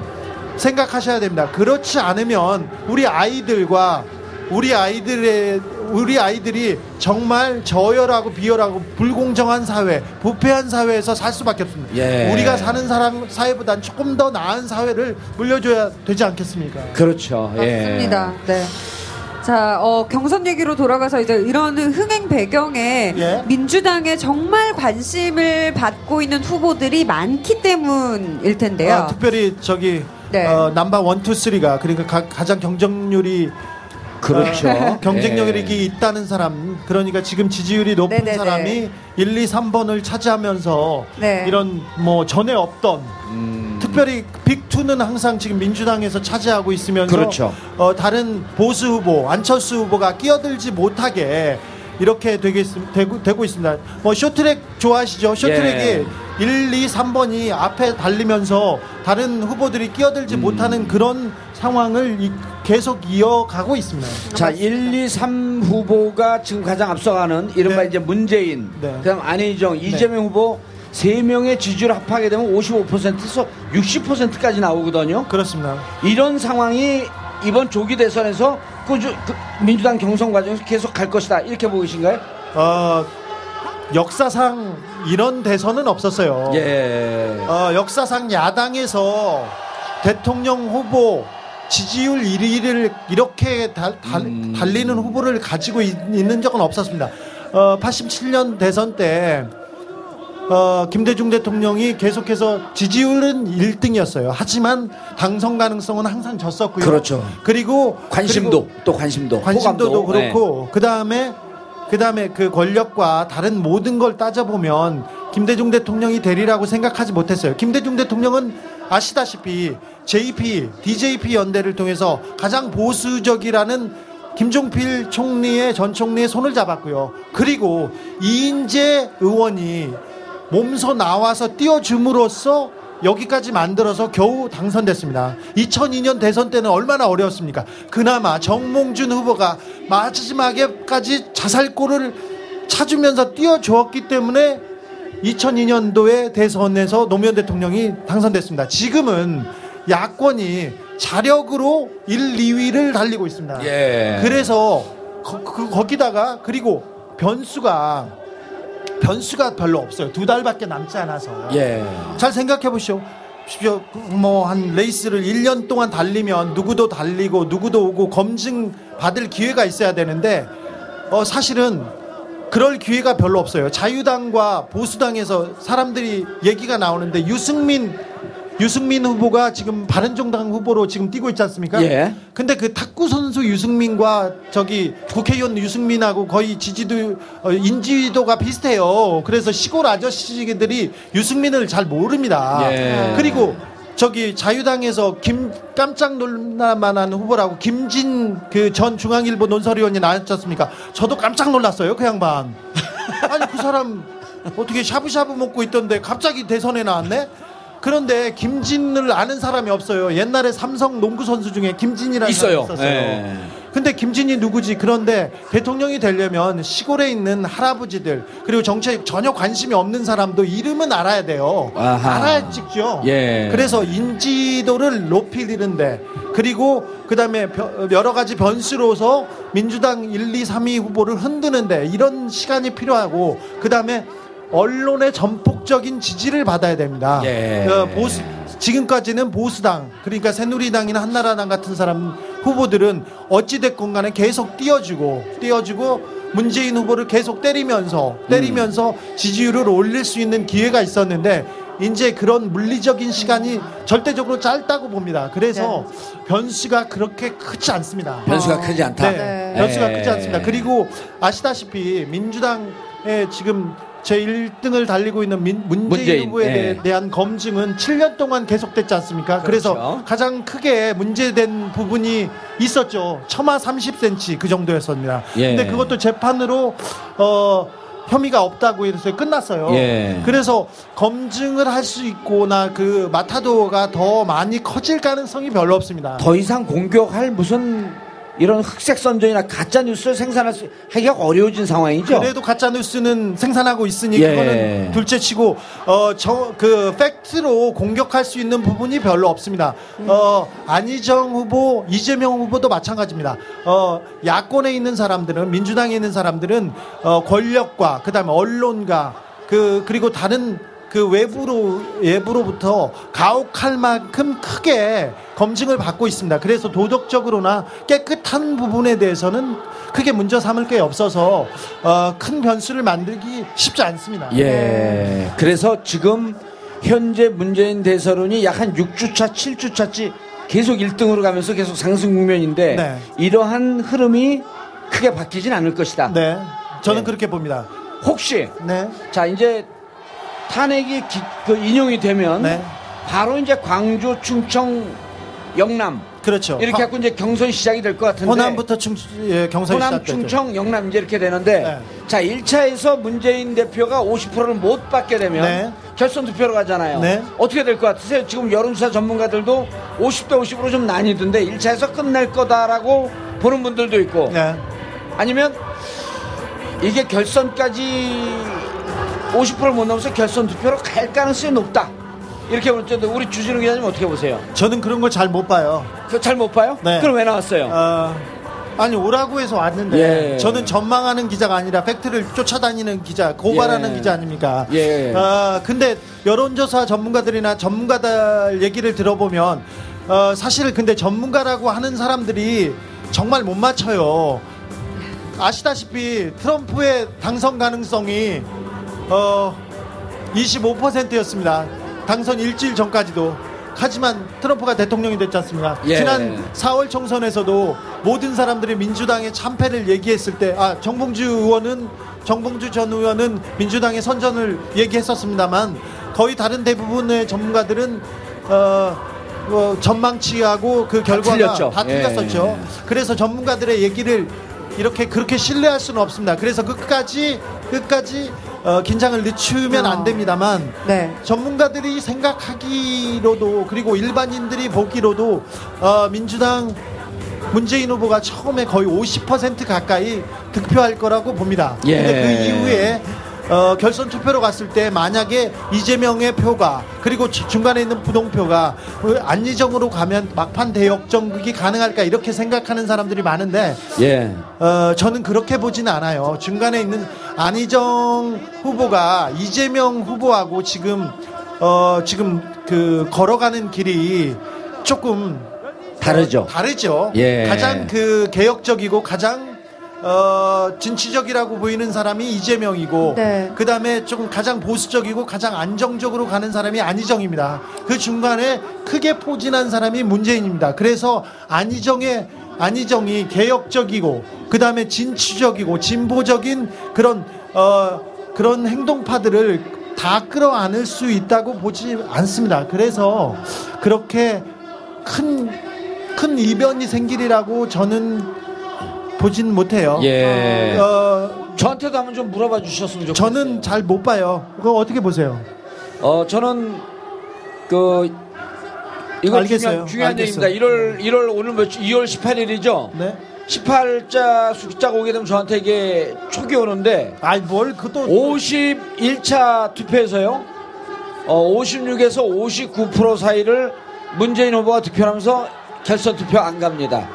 생각하셔야 됩니다. 그렇지 않으면 우리 아이들과 우리 아이들의 우리 아이들이 정말 저열하고 비열하고 불공정한 사회, 부패한 사회에서 살 수밖에 없습니다. 예. 우리가 사는 사람 사회보단 조금 더 나은 사회를 물려줘야 되지 않겠습니까? 그렇죠. 예. 맞습니다. 네. 자, 어, 경선 얘기로 돌아가서 이제 이런 흥행 배경에 예. 민주당에 정말 관심을 받고 있는 후보들이 많기 때문일 텐데요. 아, 특별히 저기 네. 어, number one, two, three가 그러니까 가, 가장 경쟁률이 그렇죠. 어, 경쟁력이 예. 있다는 사람 그러니까 지금 지지율이 높은 네네네. 사람이 1, 2, 3번을 차지하면서 네. 이런 뭐 전에 없던 음, 특별히 big two는 항상 지금 민주당에서 차지하고 있으면서 그렇죠. 어, 다른 보수 후보 안철수 후보가 끼어들지 못하게 이렇게 되고, 있, 되고, 되고 있습니다. 뭐 쇼트랙 좋아하시죠? 쇼트랙이 예. 1, 2, 3번이 앞에 달리면서 다른 후보들이 끼어들지 음. 못하는 그런 상황을 이- 계속 이어가고 있습니다. 자, 1, 2, 3 후보가 지금 가장 앞서가는 이른바 네. 이제 문재인, 네. 그다음 안희정, 이재명 후보 세 명의 지지율 합하게 되면 55%에서 60%까지 나오거든요. 그렇습니다. 이런 상황이 이번 조기 대선에서 꾸준 그 민주당 경선 과정에서 계속 갈 것이다. 이렇게 보이신가요? 어, 역사상 이런 대선은 없었어요. 예. 어, 역사상 야당에서 대통령 후보 지지율 1위를 이렇게 달, 달, 음. 달리는 후보를 가지고 있, 는 적은 없었습니다. 어, 87년 대선 때 어, 김대중 대통령이 계속해서 지지율은 1등이었어요. 하지만 당선 가능성은 항상 졌었고요. 그렇죠. 그리고 관심도 또 관심도 관심도도 호감도. 네. 그렇고 그 다음에 그 다음에 그 권력과 다른 모든 걸 따져보면 김대중 대통령이 되리라고 생각하지 못했어요. 김대중 대통령은 아시다시피 JP, DJP 연대를 통해서 가장 보수적이라는 김종필 총리의 전 총리의 손을 잡았고요. 그리고 이인재 의원이 몸소 나와서 띄워줌으로써 여기까지 만들어서 겨우 당선됐습니다. 2002년 대선 때는 얼마나 어려웠습니까? 그나마 정몽준 후보가 마지막에까지 자살골을 찾으면서 띄워주었기 때문에 2002년도에 대선에서 노무현 대통령이 당선됐습니다. 지금은 야권이 자력으로 1, 2위를 달리고 있습니다. 예. 그래서 거, 그, 거기다가 그리고 변수가 변수가 별로 없어요. 두 달밖에 남지 않아서. 예. 잘 생각해 보시오. 뭐한 레이스를 1년 동안 달리면 누구도 달리고 누구도 오고 검증 받을 기회가 있어야 되는데 어 사실은 그럴 기회가 별로 없어요. 자유당과 보수당에서 사람들이 얘기가 나오는데 유승민 유승민 후보가 지금 바른정당 후보로 지금 뛰고 있지 않습니까? 예. 근데 그 탁구 선수 유승민과 저기 국회의원 유승민하고 거의 지지도 어, 인지도가 비슷해요. 그래서 시골 아저씨들이 유승민을 잘 모릅니다. 예. 그리고 저기 자유당에서 김 깜짝 놀랄만한 후보라고 김진 그 전 중앙일보 논설위원이 나왔지 않습니까? 저도 깜짝 놀랐어요. 그 양반. [laughs] 아니 그 사람 어떻게 샤브샤브 먹고 있던데 갑자기 대선에 나왔네? 그런데 김진을 아는 사람이 없어요. 옛날에 삼성 농구 선수 중에 김진이라는 있어요. 사람이 있었어요. 예. 근데 김진이 누구지? 그런데 대통령이 되려면 시골에 있는 할아버지들 그리고 정치에 전혀 관심이 없는 사람도 이름은 알아야 돼요. 아하. 알아야 찍죠. 예. 그래서 인지도를 높이는데 그리고 그다음에 벼- 여러 가지 변수로서 민주당 1, 2, 3위 후보를 흔드는데 이런 시간이 필요하고 그다음에 언론의 전폭적인 지지를 받아야 됩니다. 예. 어, 보수 지금까지는 보수당 그러니까 새누리당이나 한나라당 같은 사람 후보들은 어찌됐건 간에 계속 띄워주고 띄워주고 문재인 후보를 계속 때리면서 때리면서 지지율을 올릴 수 있는 기회가 있었는데 이제 그런 물리적인 시간이 절대적으로 짧다고 봅니다. 그래서 변수가 그렇게 크지 않습니다. 변수가 크지 않다. 네, 네. 변수가 예. 크지 않습니다. 그리고 아시다시피 민주당의 지금 제 1등을 달리고 있는 민- 문재인, 문재인, 후보에 예. 대한 검증은 7년 동안 계속됐지 않습니까? 그래서 그렇죠. 가장 크게 문제된 부분이 있었죠. 처마 30cm 그 정도였습니다. 예. 근데 그것도 재판으로 어 혐의가 없다고 해서 끝났어요. 예. 그래서 검증을 할 수 있고나 그 마타도가 더 많이 커질 가능성이 별로 없습니다. 더 이상 공격할 무슨 이런 흑색 선전이나 가짜 뉴스를 생산할 수 하기가 어려워진 상황이죠. 그래도 가짜 뉴스는 생산하고 있으니 예. 그거는 둘째치고 어저그 팩트로 공격할 수 있는 부분이 별로 없습니다. 어 안희정 후보, 이재명 후보도 마찬가지입니다. 어 야권에 있는 사람들은 민주당에 있는 사람들은 어 권력과 그다음에 언론과 그 그리고 다른 그 외부로 외부로부터 가혹할 만큼 크게 검증을 받고 있습니다. 그래서 도덕적으로나 깨끗한 부분에 대해서는 크게 문제 삼을 게 없어서 어, 큰 변수를 만들기 쉽지 않습니다. 예. 그래서 지금 현재 문재인 대선론이 약 한 6주차, 7주차치 계속 1등으로 가면서 계속 상승 국면인데 네. 이러한 흐름이 크게 바뀌진 않을 것이다. 네. 저는 네. 그렇게 봅니다. 혹시 네. 자 이제 탄핵이 기- 그 인용이 되면 네. 바로 이제 광주, 충청, 영남 그렇죠. 이렇게 갖고 이제 경선이 시작이 될 것 같은데 호남부터 충, 예, 경선이 호남, 시작됐죠. 충청, 영남 이제 이렇게 되는데 네. 자 1차에서 문재인 대표가 50%를 못 받게 되면 네. 결선 투표로 가잖아요. 네. 어떻게 될 것 같으세요? 지금 여론조사 전문가들도 50대 50으로 좀 나뉘던데 1차에서 끝날 거다라고 보는 분들도 있고 네. 아니면 이게 결선까지 50%를 못 넘어서 결선 투표로 갈 가능성이 높다. 이렇게 볼 때도 우리 주진우 기자님 어떻게 보세요? 저는 그런 걸 잘 못 봐요. 그거 잘못 봐요? 네. 그럼 왜 나왔어요? 어, 아니 오라고 해서 왔는데 예. 저는 전망하는 기자가 아니라 팩트를 쫓아다니는 기자, 고발하는 예. 기자 아닙니까? 예. 어, 근데 여론조사 전문가들이나 전문가들 얘기를 들어보면 어, 사실 근데 전문가라고 하는 사람들이 정말 못 맞춰요. 아시다시피 트럼프의 당선 가능성이 어, 25%였습니다. 당선 일주일 전까지도. 하지만 트럼프가 대통령이 됐지 않습니까? 예. 지난 4월 총선에서도 모든 사람들이 민주당의 참패를 얘기했을 때, 아, 정봉주 의원은, 정봉주 전 의원은 민주당의 선전을 얘기했었습니다만, 거의 다른 대부분의 전문가들은, 어, 어, 전망치하고 그 결과가. 다 예. 틀렸었죠. 그래서 전문가들의 얘기를 이렇게 그렇게 신뢰할 수는 없습니다. 그래서 끝까지 끝까지 어, 긴장을 늦추면 안 됩니다만 네. 전문가들이 생각하기로도 그리고 일반인들이 보기로도 어, 민주당 문재인 후보가 처음에 거의 50% 가까이 득표할 거라고 봅니다. 예. 근데 그 이후에 어, 결선 투표로 갔을 때 만약에 이재명의 표가 그리고 주- 중간에 있는 부동표가 그 안희정으로 가면 막판 대역전극이 가능할까 이렇게 생각하는 사람들이 많은데 예. 어, 저는 그렇게 보지는 않아요. 중간에 있는 안희정 후보가 이재명 후보하고 지금 어, 지금 그 걸어가는 길이 조금 다르죠. 어, 다르죠. 예. 가장 그 개혁적이고 가장 어, 진취적이라고 보이는 사람이 이재명이고 네. 그 다음에 조금 가장 보수적이고 가장 안정적으로 가는 사람이 안희정입니다. 그 중간에 크게 포진한 사람이 문재인입니다. 그래서 안희정의 안희정이 개혁적이고 그 다음에 진취적이고 진보적인 그런 어, 그런 행동파들을 다 끌어안을 수 있다고 보지 않습니다. 그래서 그렇게 큰, 큰 이변이 생기리라고 저는 보진 못해요. 예. 어, 저한테도 한번 좀 물어봐 주셨으면 좋겠어요. 저는 잘 못 봐요. 그거 어떻게 보세요? 어 저는 그 이거 알겠어요. 중요한, 중요한 알겠어요. 얘기입니다. 1월 1월 오늘 며칠 2월 18일이죠. 네. 18자 숫자가 오게 되면 저한테 이게 촉이 오는데 아이 뭘 그것도 51차 투표에서요. 어 56에서 59% 사이를 문재인 후보가 득표하면서 결선 투표 안 갑니다.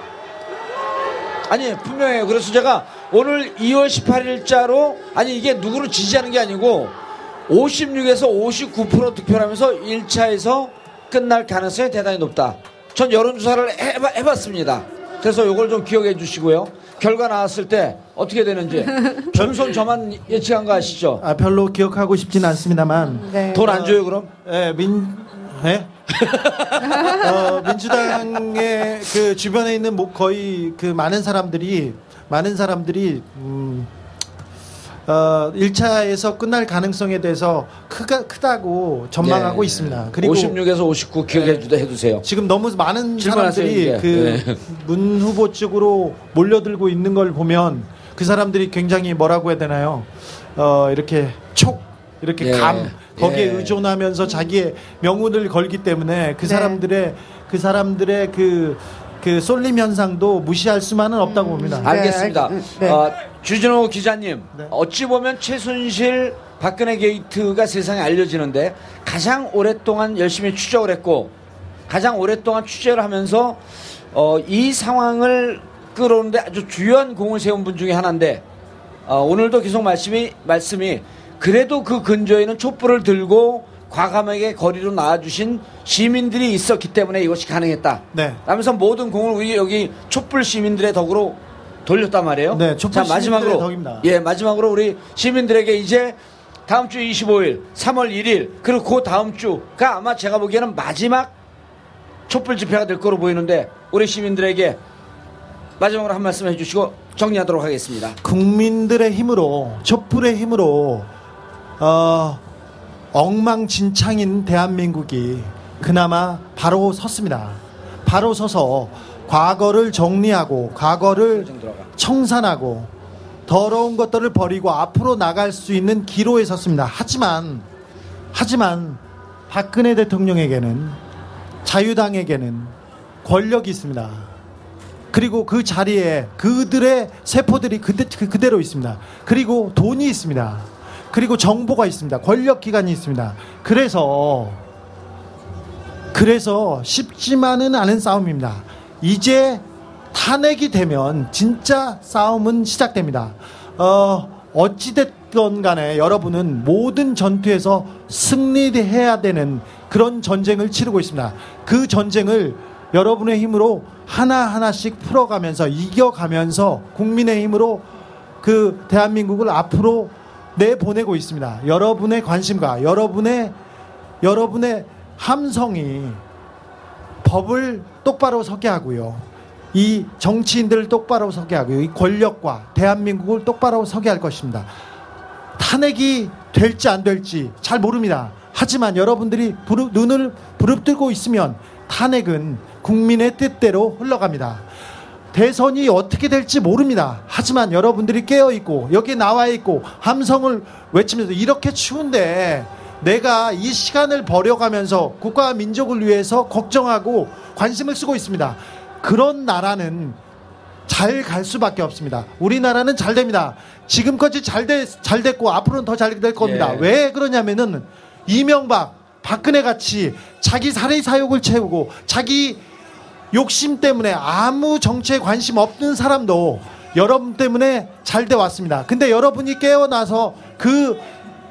아니 분명해요. 그래서 제가 오늘 2월 18일자로 아니 이게 누구를 지지하는 게 아니고 56에서 59% 득표하면서 1차에서 끝날 가능성이 대단히 높다. 전 여론조사를 해봐, 해봤습니다. 그래서 이걸 좀 기억해 주시고요. 결과 나왔을 때 어떻게 되는지 [laughs] 전손 저만 예측한 거 아시죠? 아, 별로 기억하고 싶지는 않습니다만 네. 돈안 줘요 그럼? 예, 민 예? 어, 민주당의 그 주변에 있는 뭐 거의 그 많은 사람들이 많은 사람들이 음, 어, 1차에서 끝날 가능성에 대해서 크가, 크다고 전망하고 네. 있습니다. 그리고 56에서 59 기억해 주 해주세요. 지금 너무 많은 사람들이 이제. 그 네. 문 후보 쪽으로 몰려들고 있는 걸 보면 그 사람들이 굉장히 뭐라고 해야 되나요? 어, 이렇게 촉, 이렇게 예. 감, 거기에 예. 의존하면서 자기의 명운을 걸기 때문에 그 네. 사람들의 그 사람들의 그, 그 쏠림 현상도 무시할 수만은 없다고 봅니다. 네, 알겠습니다. 알- 네. 어, 주진호 기자님, 네. 어찌 보면 최순실 박근혜 게이트가 세상에 알려지는데 가장 오랫동안 열심히 추적을 했고 가장 오랫동안 취재를 하면서 어, 이 상황을 끌어오는데 아주 주요한 공을 세운 분 중에 하나인데 어, 오늘도 계속 말씀이 말씀이 그래도 그 근처에는 촛불을 들고 과감하게 거리로 나와주신 시민들이 있었기 때문에 이것이 가능했다. 네. 라면서 모든 공을 우리 여기 촛불 시민들의 덕으로 돌렸단 말이에요. 네, 촛불 시민들의 덕입니다. 예, 마지막으로 우리 시민들에게 이제 다음 주 25일, 3월 1일, 그리고 그 다음 주가 아마 제가 보기에는 마지막 촛불 집회가 될 거로 보이는데 우리 시민들에게 마지막으로 한 말씀 해주시고 정리하도록 하겠습니다. 국민들의 힘으로 촛불의 힘으로 어, 엉망진창인 대한민국이 그나마 바로 섰습니다. 바로 서서 과거를 정리하고 과거를. 청산하고 더러운 것들을 버리고 앞으로 나갈 수 있는 기로에 섰습니다. 하지만 하지만 박근혜 대통령에게는 자유당에게는 권력이 있습니다. 그리고 그 자리에 그들의 세포들이 그대, 그- 그대로 있습니다. 그리고 돈이 있습니다. 그리고 정보가 있습니다. 권력 기관이 있습니다. 그래서 그래서 쉽지만은 않은 싸움입니다. 이제 탄핵이 되면 진짜 싸움은 시작됩니다. 어, 어찌됐건 간에 여러분은 모든 전투에서 승리해야 되는 그런 전쟁을 치르고 있습니다. 그 전쟁을 여러분의 힘으로 하나하나씩 풀어가면서 이겨가면서 국민의 힘으로 그 대한민국을 앞으로 내보내고 있습니다. 여러분의 관심과 여러분의 여러분의 함성이 법을 똑바로 서게 하고요. 이 정치인들을 똑바로 서게 하고요. 이 권력과 대한민국을 똑바로 서게 할 것입니다. 탄핵이 될지 안 될지 잘 모릅니다. 하지만 여러분들이 부릅- 눈을 부릅뜨고 있으면 탄핵은 국민의 뜻대로 흘러갑니다. 대선이 어떻게 될지 모릅니다. 하지만 여러분들이 깨어 있고 여기 나와 있고 함성을 외치면서 이렇게 추운데 내가 이 시간을 버려가면서 국가와 민족을 위해서 걱정하고 관심을 쓰고 있습니다. 그런 나라는 잘 갈 수밖에 없습니다. 우리나라는 잘 됩니다. 지금까지 잘, 돼, 잘 됐고 앞으로는 더 잘 될 겁니다. 예. 왜 그러냐면은 이명박, 박근혜 같이 자기 사리 사욕을 채우고 자기 욕심 때문에 아무 정치에 관심 없는 사람도 여러분 때문에 잘 돼 왔습니다. 근데 여러분이 깨어나서 그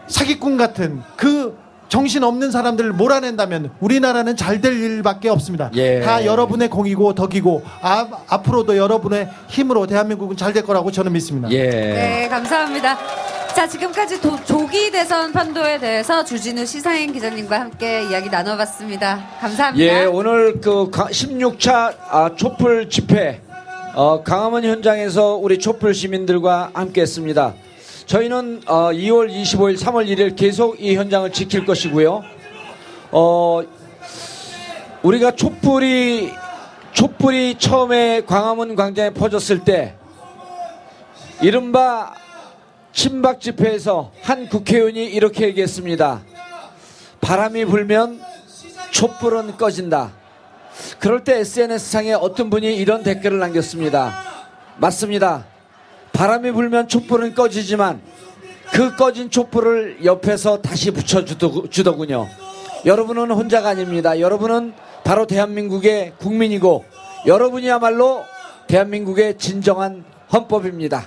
사기꾼 같은 그 정신 없는 사람들을 몰아낸다면 우리나라는 잘 될 일밖에 없습니다. 예. 다 여러분의 공이고 덕이고 아, 앞으로도 여러분의 힘으로 대한민국은 잘 될 거라고 저는 믿습니다. 예. 네, 감사합니다. 자, 지금까지 도- 조기 대선 판도에 대해서 주진우 시사인 기자님과 함께 이야기 나눠봤습니다. 감사합니다. 예, 오늘 그 16차 아, 촛불 집회 어, 강화문 현장에서 우리 촛불 시민들과 함께했습니다. 저희는 어, 2월 25일, 3월 1일 계속 이 현장을 지킬 것이고요. 어, 우리가 촛불이 촛불이 처음에 광화문 광장에 퍼졌을 때 이른바 친박 집회에서 한 국회의원이 이렇게 얘기했습니다. 바람이 불면 촛불은 꺼진다. 그럴 때 SNS상에 어떤 분이 이런 댓글을 남겼습니다. 맞습니다. 바람이 불면 촛불은 꺼지지만 그 꺼진 촛불을 옆에서 다시 붙여주더군요. 여러분은 혼자가 아닙니다. 여러분은 바로 대한민국의 국민이고 여러분이야말로 대한민국의 진정한 헌법입니다.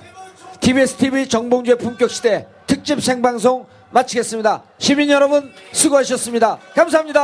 TBS TV 정봉주의 품격 시대 특집 생방송 마치겠습니다. 시민 여러분 수고하셨습니다. 감사합니다.